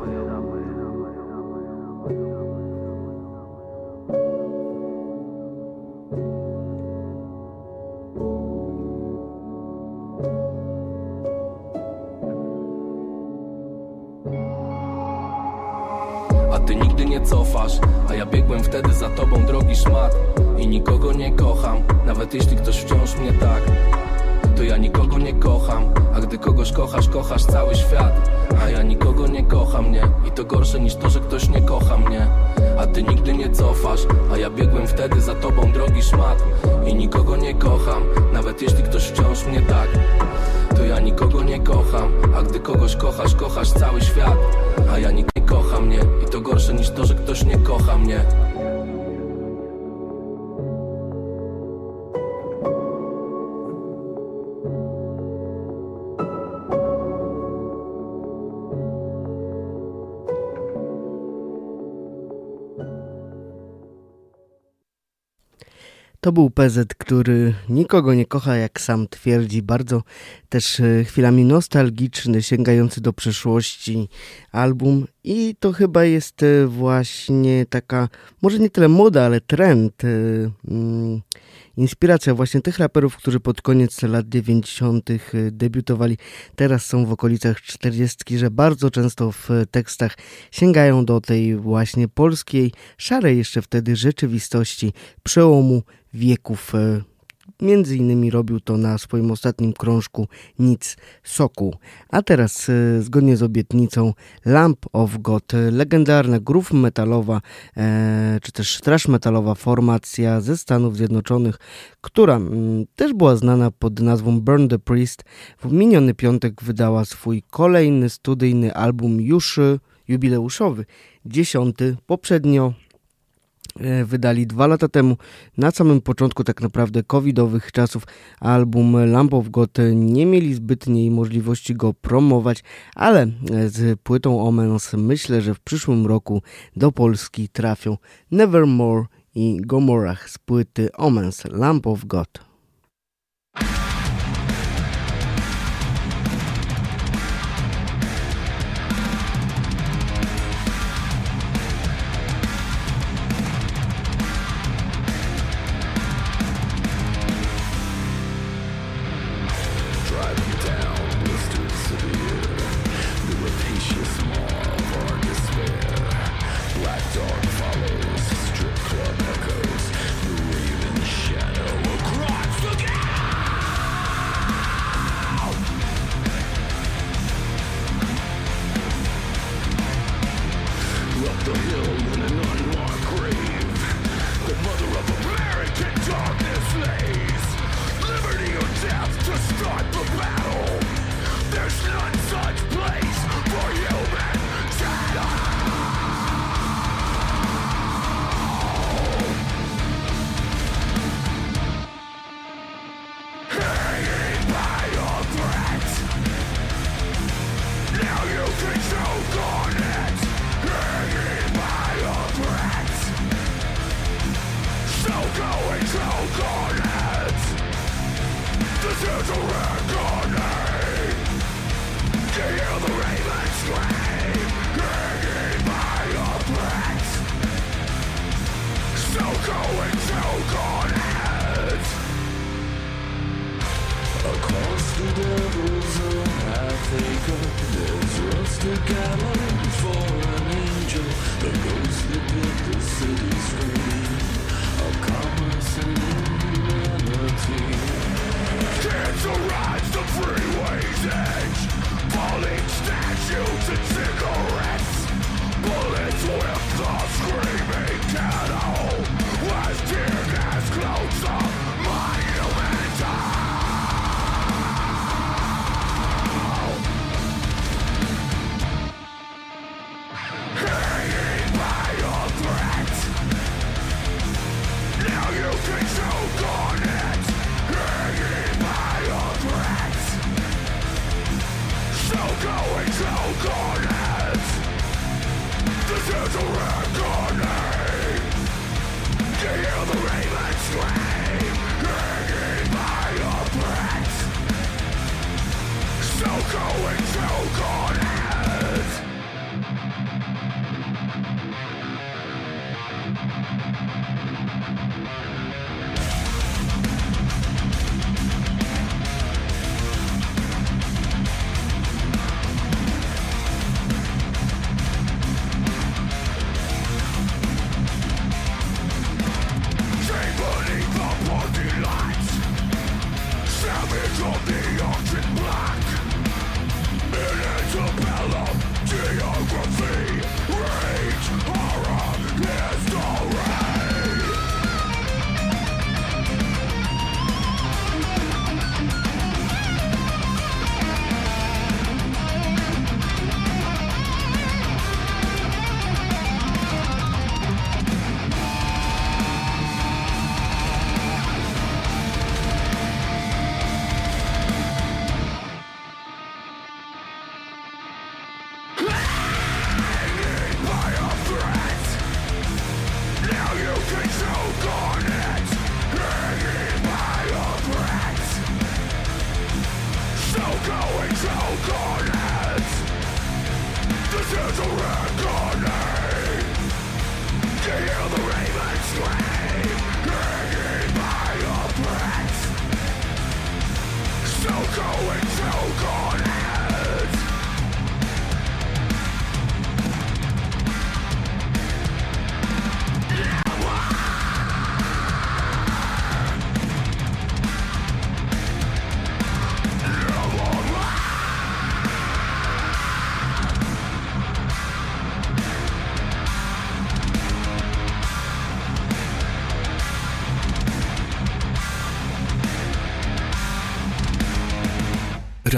A ja biegłem wtedy za tobą drogi szmat. I nikogo nie kocham Nawet jeśli ktoś wciąż mnie tak. To ja nikogo nie kocham A gdy kogoś kochasz, kochasz cały świat. A ja nikogo nie kocham, nie? I to gorsze niż to, że ktoś nie kocha mnie A ty nigdy nie cofasz A ja biegłem wtedy za tobą drogi szmat. I nikogo nie kocham Nawet jeśli ktoś wciąż mnie tak. To ja nikogo nie kocham A gdy kogoś kochasz, kochasz cały świat. A ja nikt nie kocha mnie I to gorsze niż to, że ktoś nie kocha mnie To był PZ, który nikogo nie kocha, jak sam twierdzi. Bardzo też e, chwilami nostalgiczny, sięgający do przeszłości album. I to chyba jest e, właśnie taka, może nie tyle moda, ale trend. e, mm, Inspiracja właśnie tych raperów, którzy pod koniec lat 90. debiutowali, teraz są w okolicach 40, że bardzo często w tekstach sięgają do tej właśnie polskiej, szarej jeszcze wtedy rzeczywistości, przełomu wieków. Między innymi robił to na swoim ostatnim krążku Nic Soku. A teraz, e, zgodnie z obietnicą, Lamp of God, e, legendarna groove metalowa, e, czy też trash metalowa formacja ze Stanów Zjednoczonych, która mm, też była znana pod nazwą Burn the Priest. W miniony piątek wydała swój kolejny studyjny album już jubileuszowy, dziesiąty. Poprzednio wydali dwa lata temu, na samym początku tak naprawdę covidowych czasów, album Lamp of God. Nie mieli zbytniej możliwości go promować, ale e, z płytą Omens myślę, że w przyszłym roku do Polski trafią Nevermore i Gomorrah z płyty Omens Lamp of God.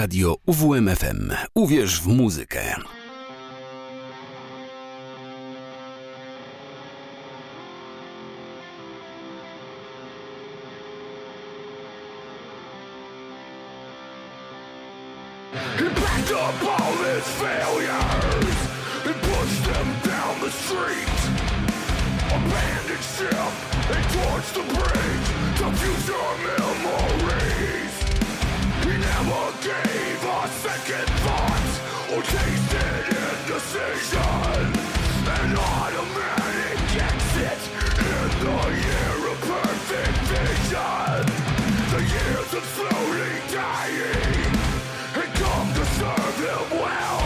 Radio UWMFM. Uwierz w muzykę. The the future memories. Gave a second thought or tasted indecision. An automatic exit in the year of perfect vision. The years of slowly dying had come to serve him well.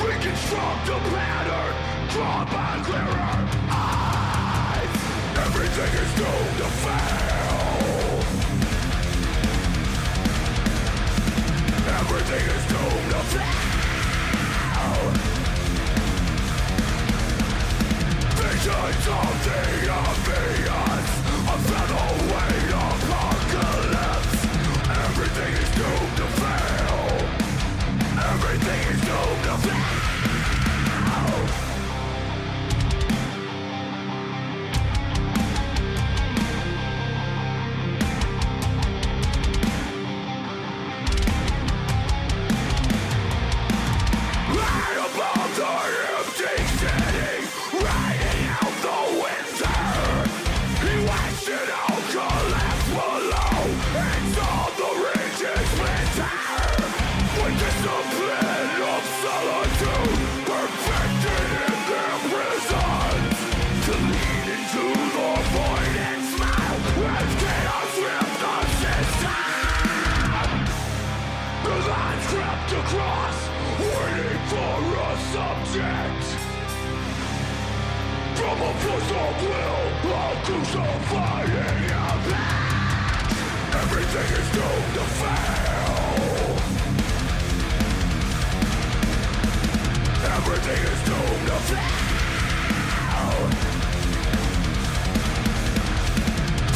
Reconstruct the pattern drawn by clearer eyes. Everything is doomed to fail. Everything is doomed to fail. Of the obvious, a featherweight apocalypse. Everything is doomed to fail. Everything is doomed to fail.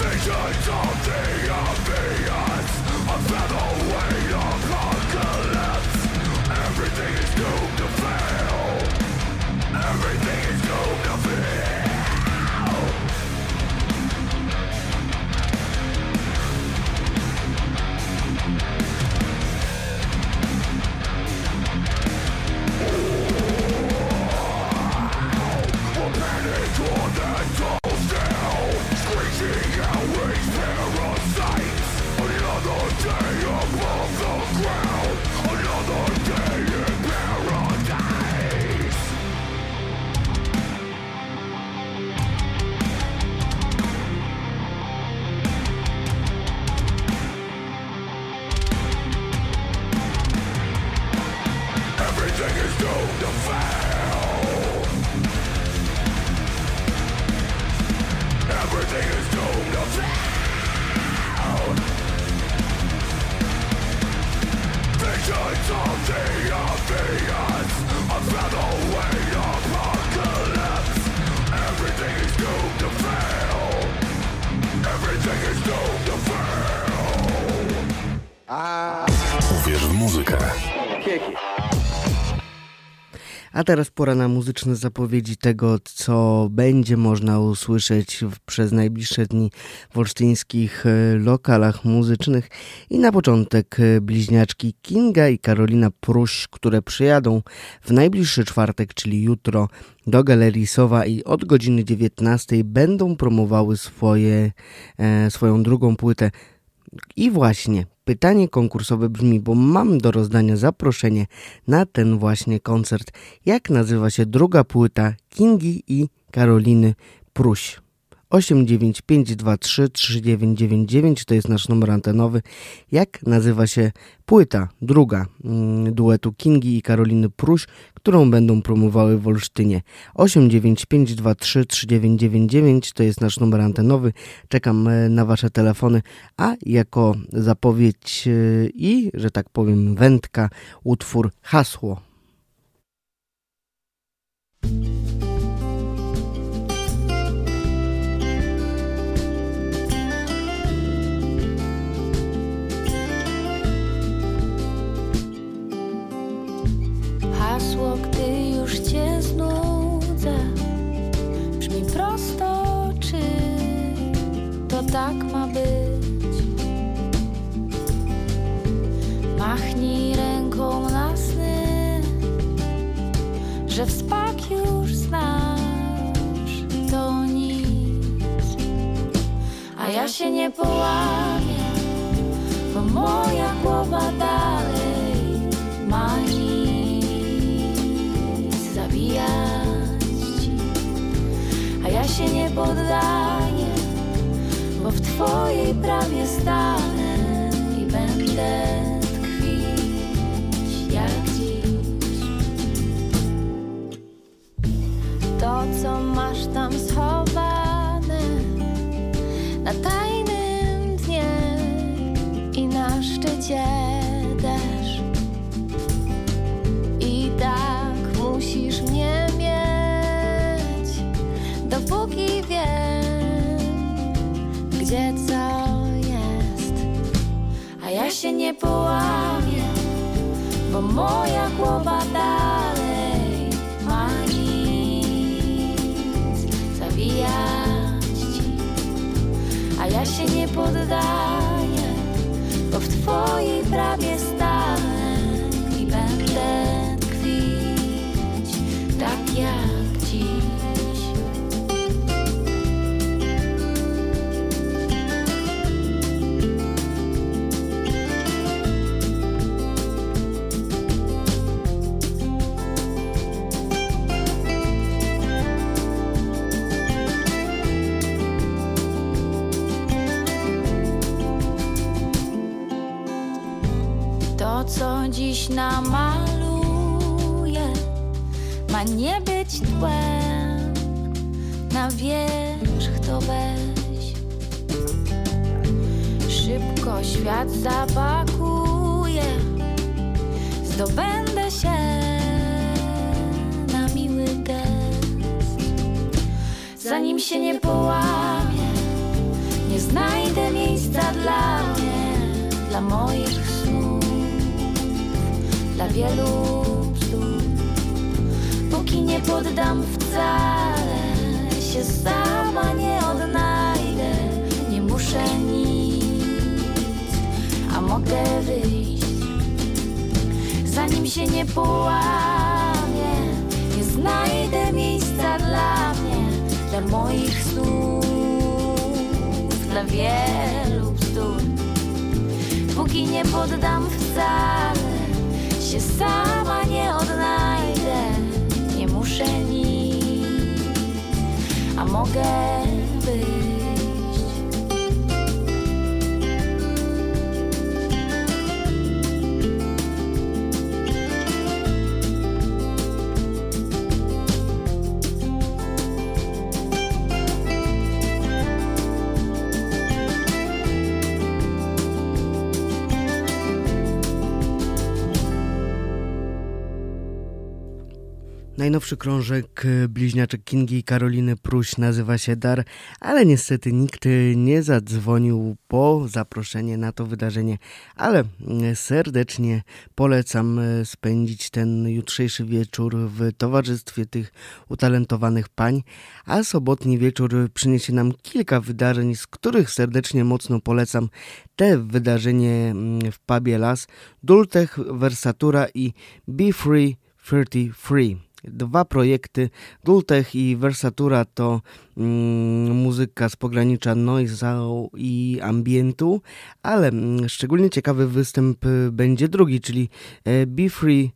Visions of the obvious, a feather weight A teraz pora na muzyczne zapowiedzi tego, co będzie można usłyszeć przez najbliższe dni w olsztyńskich e, lokalach muzycznych. I na początek e, bliźniaczki Kinga i Karolina Pruś, które przyjadą w najbliższy czwartek, czyli jutro do Galerii Sowa i od godziny 19 będą promowały swoje, e, swoją drugą płytę. I właśnie pytanie konkursowe brzmi, bo mam do rozdania zaproszenie na ten właśnie koncert. Jak nazywa się druga płyta Kingi i Karoliny Pruś? 89523 3999 to jest nasz numer antenowy. Jak nazywa się płyta druga mm, duetu Kingi i Karoliny Pruś, którą będą promowały w Olsztynie? 89523 3999 to jest nasz numer antenowy. Czekam e, na Wasze telefony, a jako zapowiedź e, i, że tak powiem, wędka, utwór Hasło. Hasło, gdy już cię znudzę Brzmi prosto, czy to tak ma być? Machnij ręką na sny Że wspak już znasz To nic A ja się nie połamię Bo moja głowa dalej A ja się nie poddaję, bo w twojej prawie stanę i będę tkwić jak dziś. To, co masz tam schowane na tajnym dnie i na szczycie nie połamię, bo moja głowa dalej ma nic zabijać ci. A ja się nie poddaję, bo w twojej prawie stanę i będę tkwić tak jak namaluję, ma nie być tłem. Na wierzch to weź. Szybko świat zapakuje, zdobędę się na miły gest. Zanim się nie połamię, nie znajdę miejsca dla mnie, dla moich dla wielu bzdur. Póki nie poddam wcale, się sama nie odnajdę, nie muszę nic, a mogę wyjść. Zanim się nie połamię, nie znajdę miejsca dla mnie, dla moich snów, dla wielu bzdur. Póki nie poddam wcale, się sama nie odnajdę, nie muszę nic, a mogę Najnowszy krążek bliźniaczek Kingi i Karoliny Pruś nazywa się Dar, ale niestety nikt nie zadzwonił po zaproszenie na to wydarzenie, ale serdecznie polecam spędzić ten jutrzejszy wieczór w towarzystwie tych utalentowanych pań, a sobotni wieczór przyniesie nam kilka wydarzeń, z których serdecznie mocno polecam te wydarzenie w pubie Las, Dultech, Versatura i Be Free 33 dwa projekty. Dultech i Versatura to mm, muzyka z pogranicza noise i ambientu, ale mm, szczególnie ciekawy występ będzie drugi, czyli e, Be Free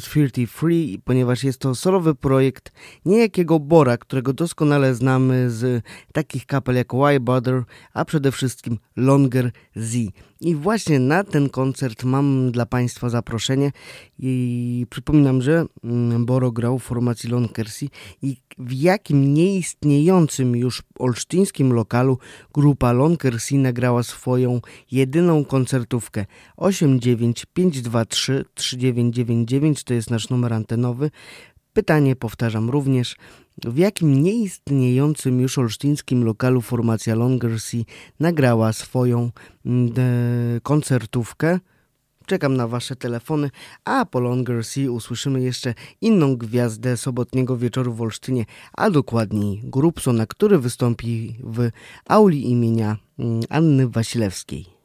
33, e, ponieważ jest to solowy projekt niejakiego Bora, którego doskonale znamy z takich kapel jak Why Bother, a przede wszystkim Longer Z. I właśnie na ten koncert mam dla Państwa zaproszenie i przypominam, że mm, Boro grał w formacji Lonkersi i w jakim nieistniejącym już olsztyńskim lokalu grupa Lonkersi nagrała swoją jedyną koncertówkę 89523 3999 to jest nasz numer antenowy. Pytanie powtarzam również, w jakim nieistniejącym już olsztyńskim lokalu formacja Longersea nagrała swoją mm, koncertówkę. Czekam na Wasze telefony, a po Longersea usłyszymy jeszcze inną gwiazdę sobotniego wieczoru w Olsztynie, a dokładniej Grupsona, który wystąpi w auli imienia mm, Anny Wasilewskiej.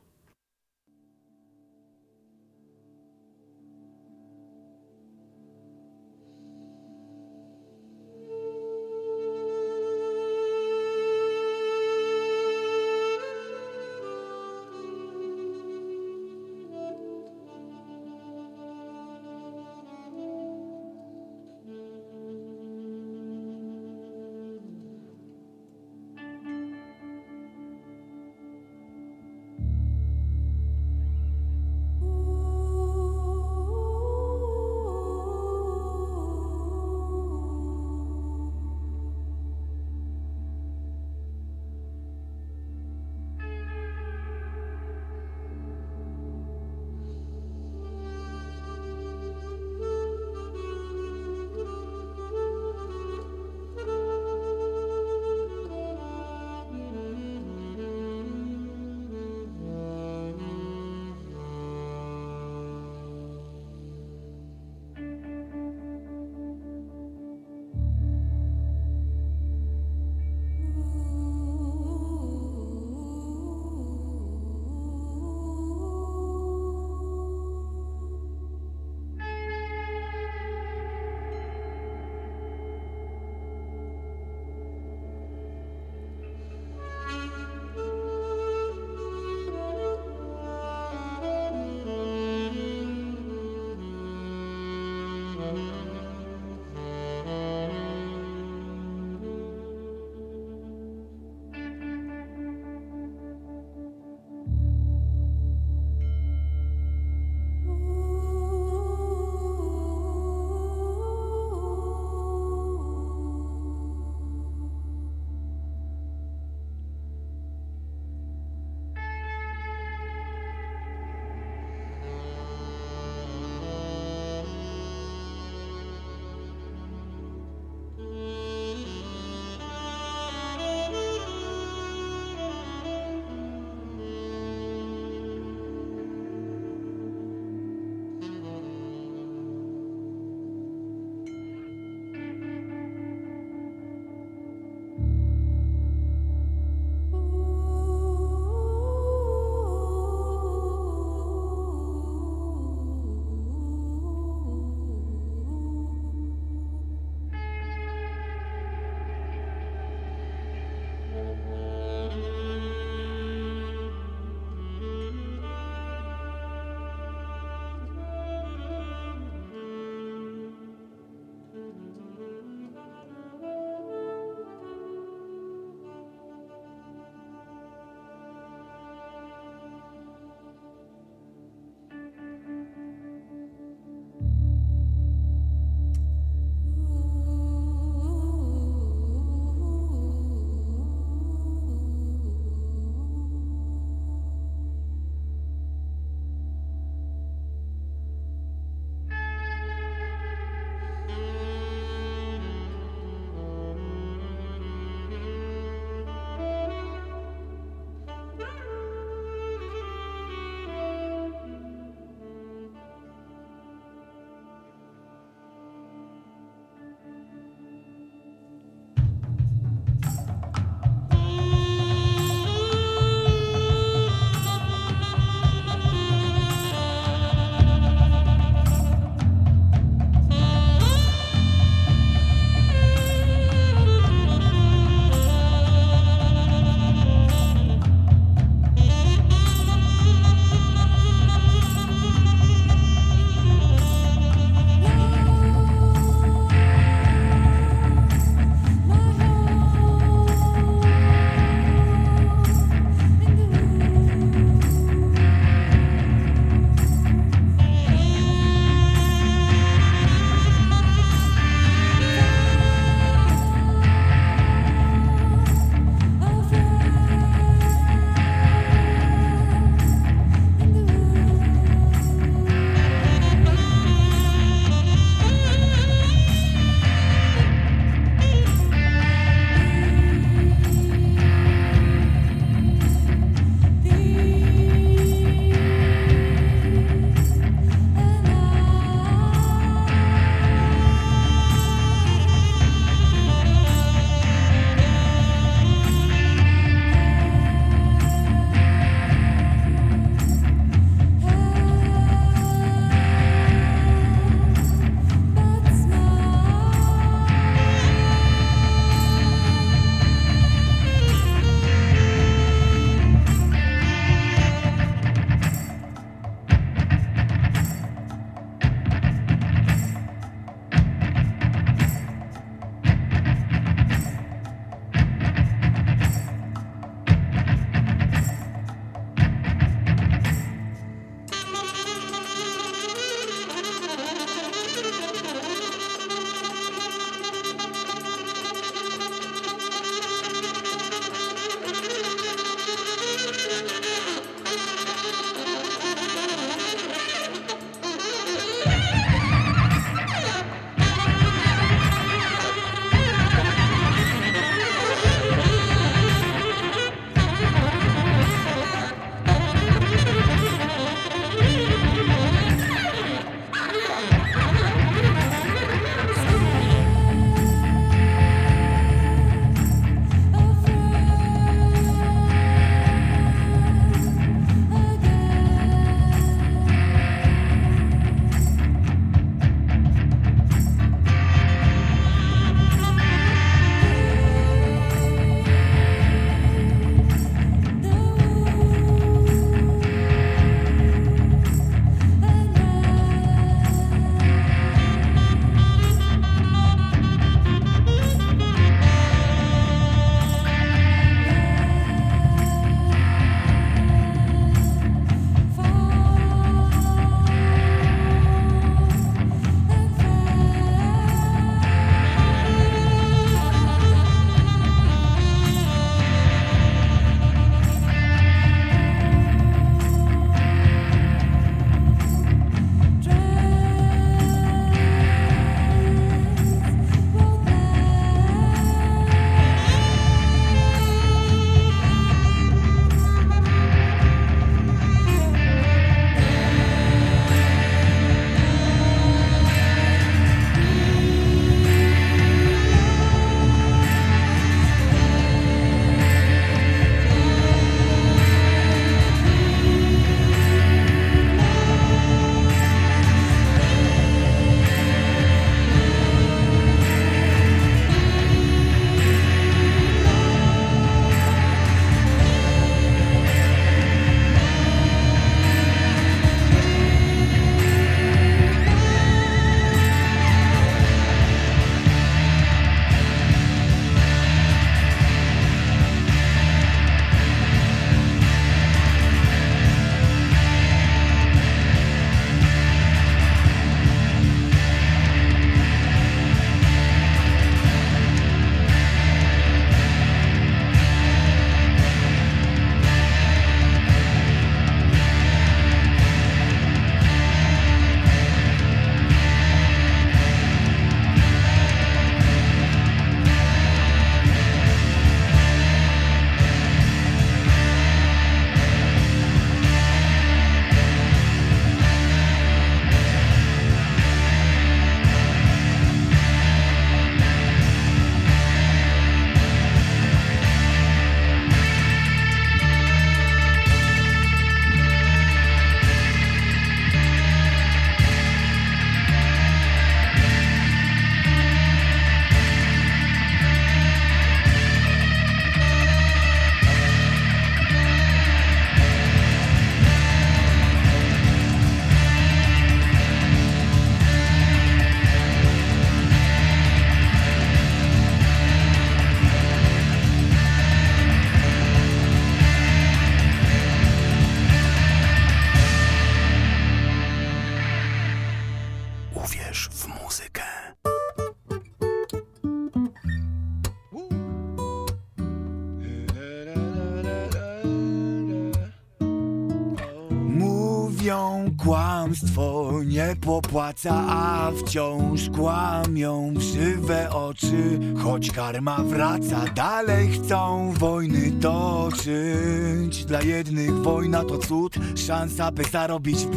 Kłamstwo nie popłaca, a wciąż kłamią w żywe oczy. Choć karma wraca, dalej chcą wojny toczyć. Dla jednych wojna to cud, szansa by zarobić w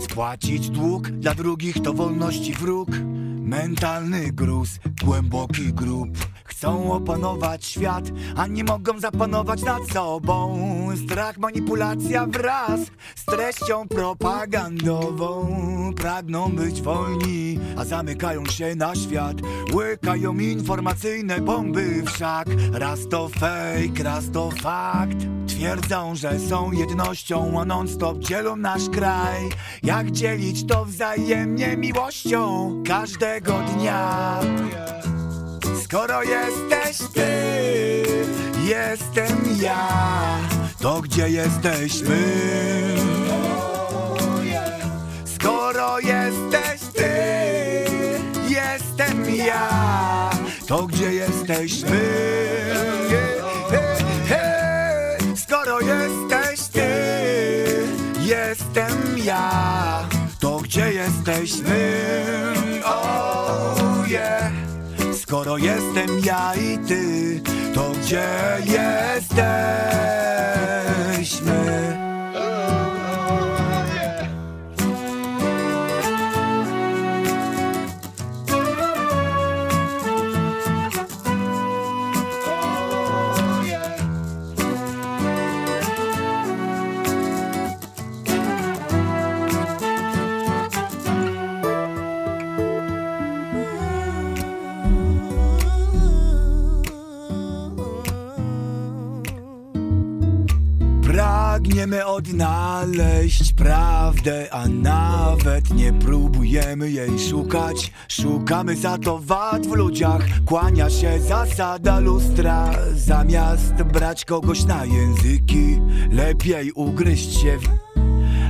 spłacić dług, dla drugich to wolności wróg. Mentalny gruz, głęboki grób. Chcą opanować świat, a nie mogą zapanować nad sobą. Strach, manipulacja wraz z treścią propagandową. Pragną być wolni, a zamykają się na świat. Łykają informacyjne bomby wszak Raz to fake, raz to fakt. Twierdzą, że są jednością, a non-stop dzielą nasz kraj. Jak dzielić to wzajemnie miłością dnia Skoro jesteś ty, jestem ja To gdzie jesteśmy? Skoro jesteś ty, jestem ja To gdzie jesteśmy? Skoro jesteś ty, jestem ja Gdzie jesteśmy? Oh yeah Skoro jestem ja i ty, to gdzie jesteśmy? Pragniemy odnaleźć prawdę, a nawet nie próbujemy jej szukać. Szukamy za to wad w ludziach, kłania się zasada lustra. Zamiast brać kogoś na języki, lepiej ugryźć się w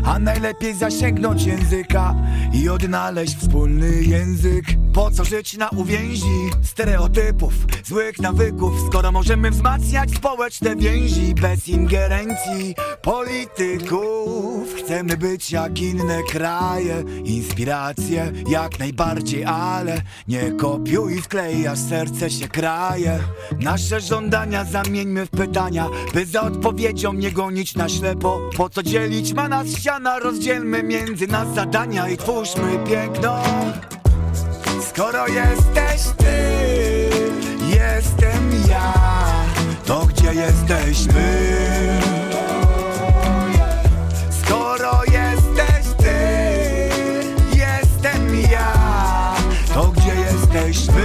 a najlepiej zasięgnąć języka i odnaleźć wspólny język. Po co żyć na uwięzi stereotypów, złych nawyków, skoro możemy wzmacniać społeczne więzi bez ingerencji polityków? Chcemy być jak inne kraje, inspiracje jak najbardziej, ale nie kopiuj i wklej, aż serce się kraje. Nasze żądania zamieńmy w pytania, by za odpowiedzią nie gonić na ślepo. Po co dzielić ma nas ściana? Rozdzielmy między nas zadania i twórzmy piękno. Skoro jesteś ty, jestem ja, to gdzie jesteśmy? Skoro jesteś ty, jestem ja, to gdzie jesteśmy?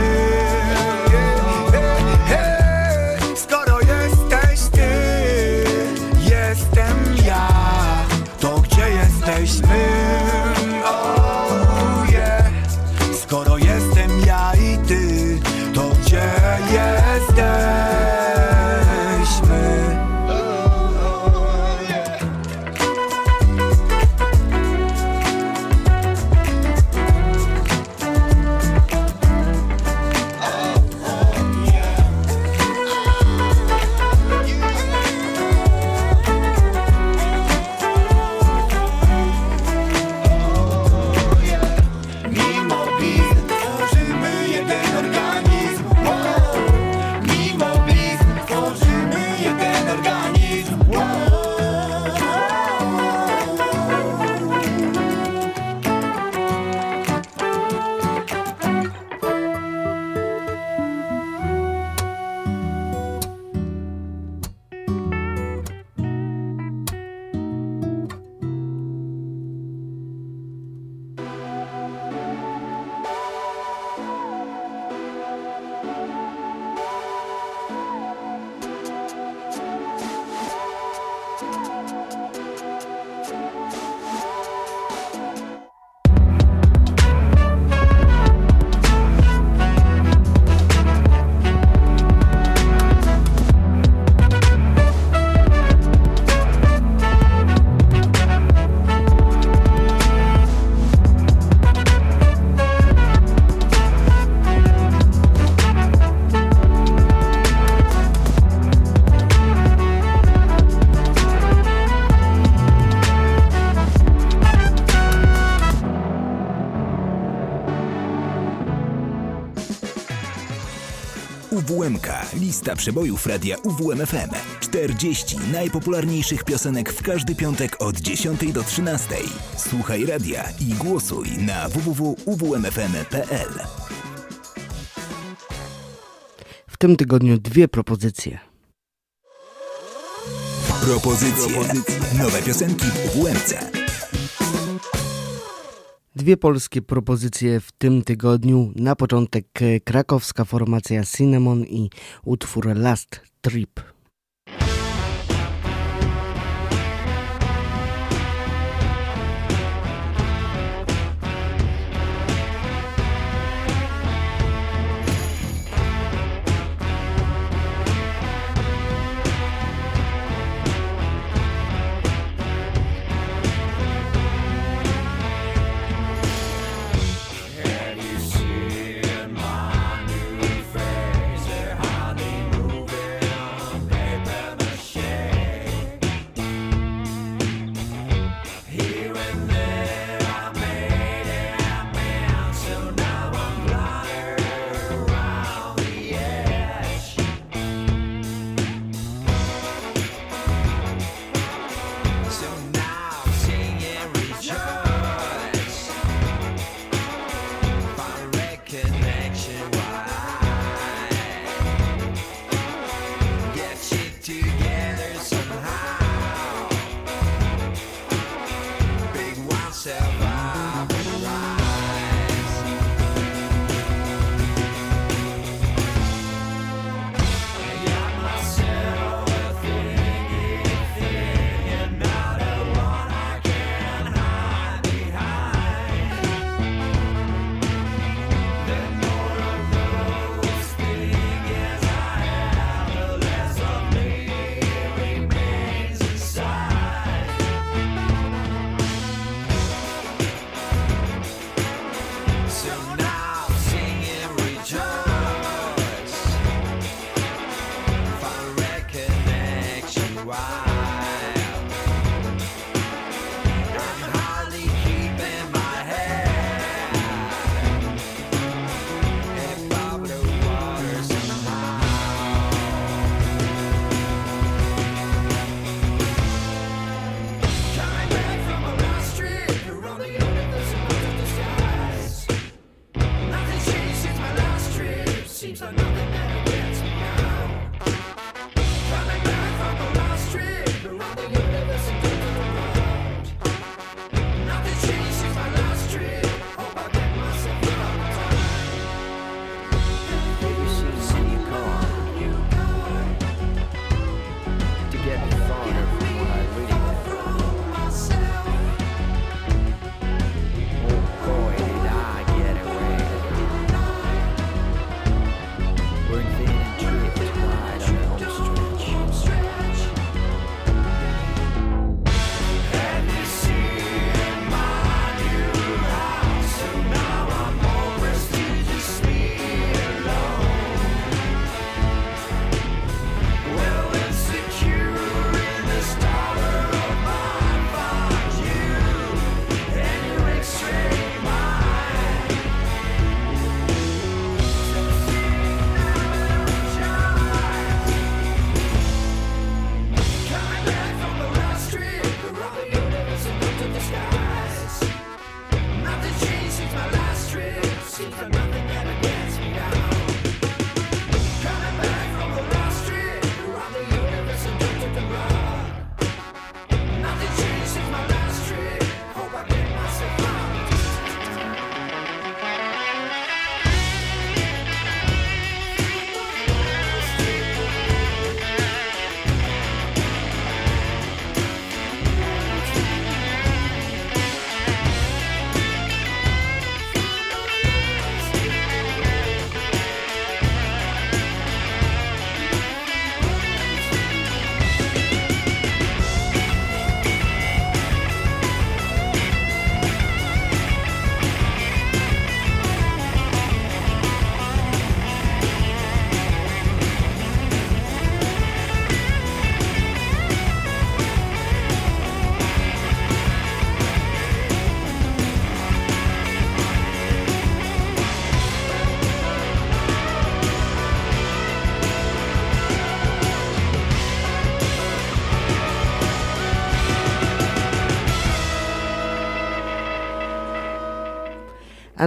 UWMK. Lista przebojów radia UWMFM. 40 najpopularniejszych piosenek w każdy piątek od 10 do 13. Słuchaj radia i głosuj na www.uwmfm.pl. W tym tygodniu dwie propozycje. Propozycje. Nowe piosenki w UWMC. Dwie polskie propozycje w tym tygodniu. Na początek e, krakowska formacja Cinnamon i utwór Last Trip.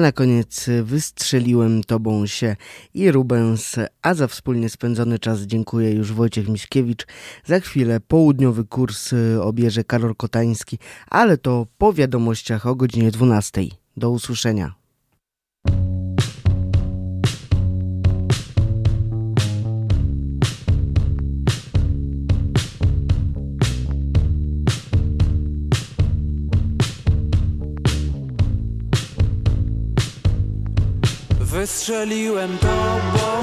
na koniec wystrzeliłem tobą się i Rubens, a za wspólnie spędzony czas dziękuję już Wojciech Miśkiewicz. Za chwilę południowy kurs y, obierze Karol Kotański, ale to po wiadomościach o godzinie 12. Do usłyszenia. Wystrzeliłem to, bo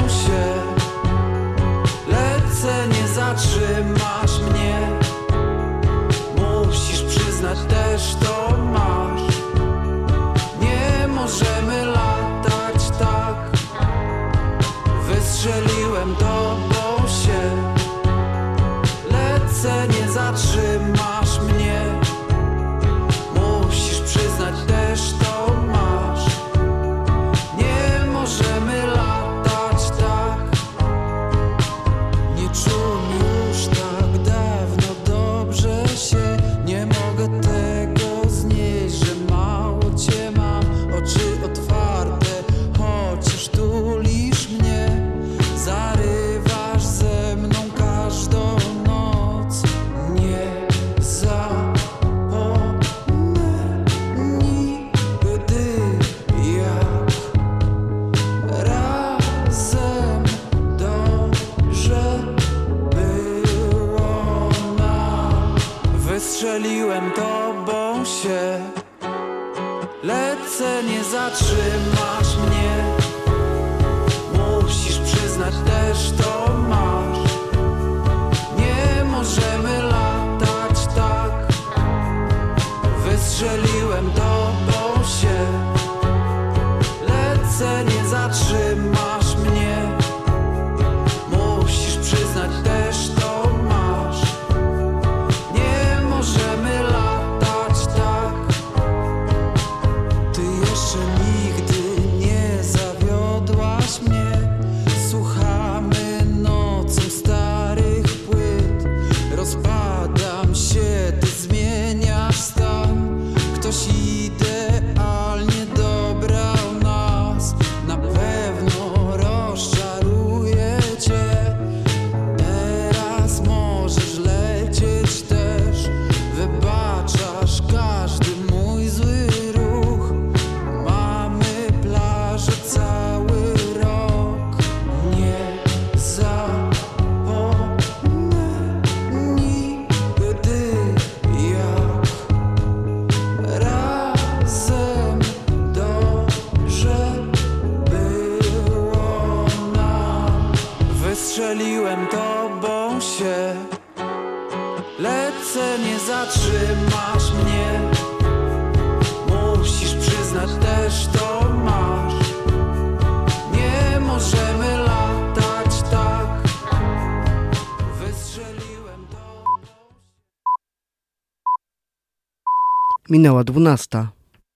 Minęła dwunasta.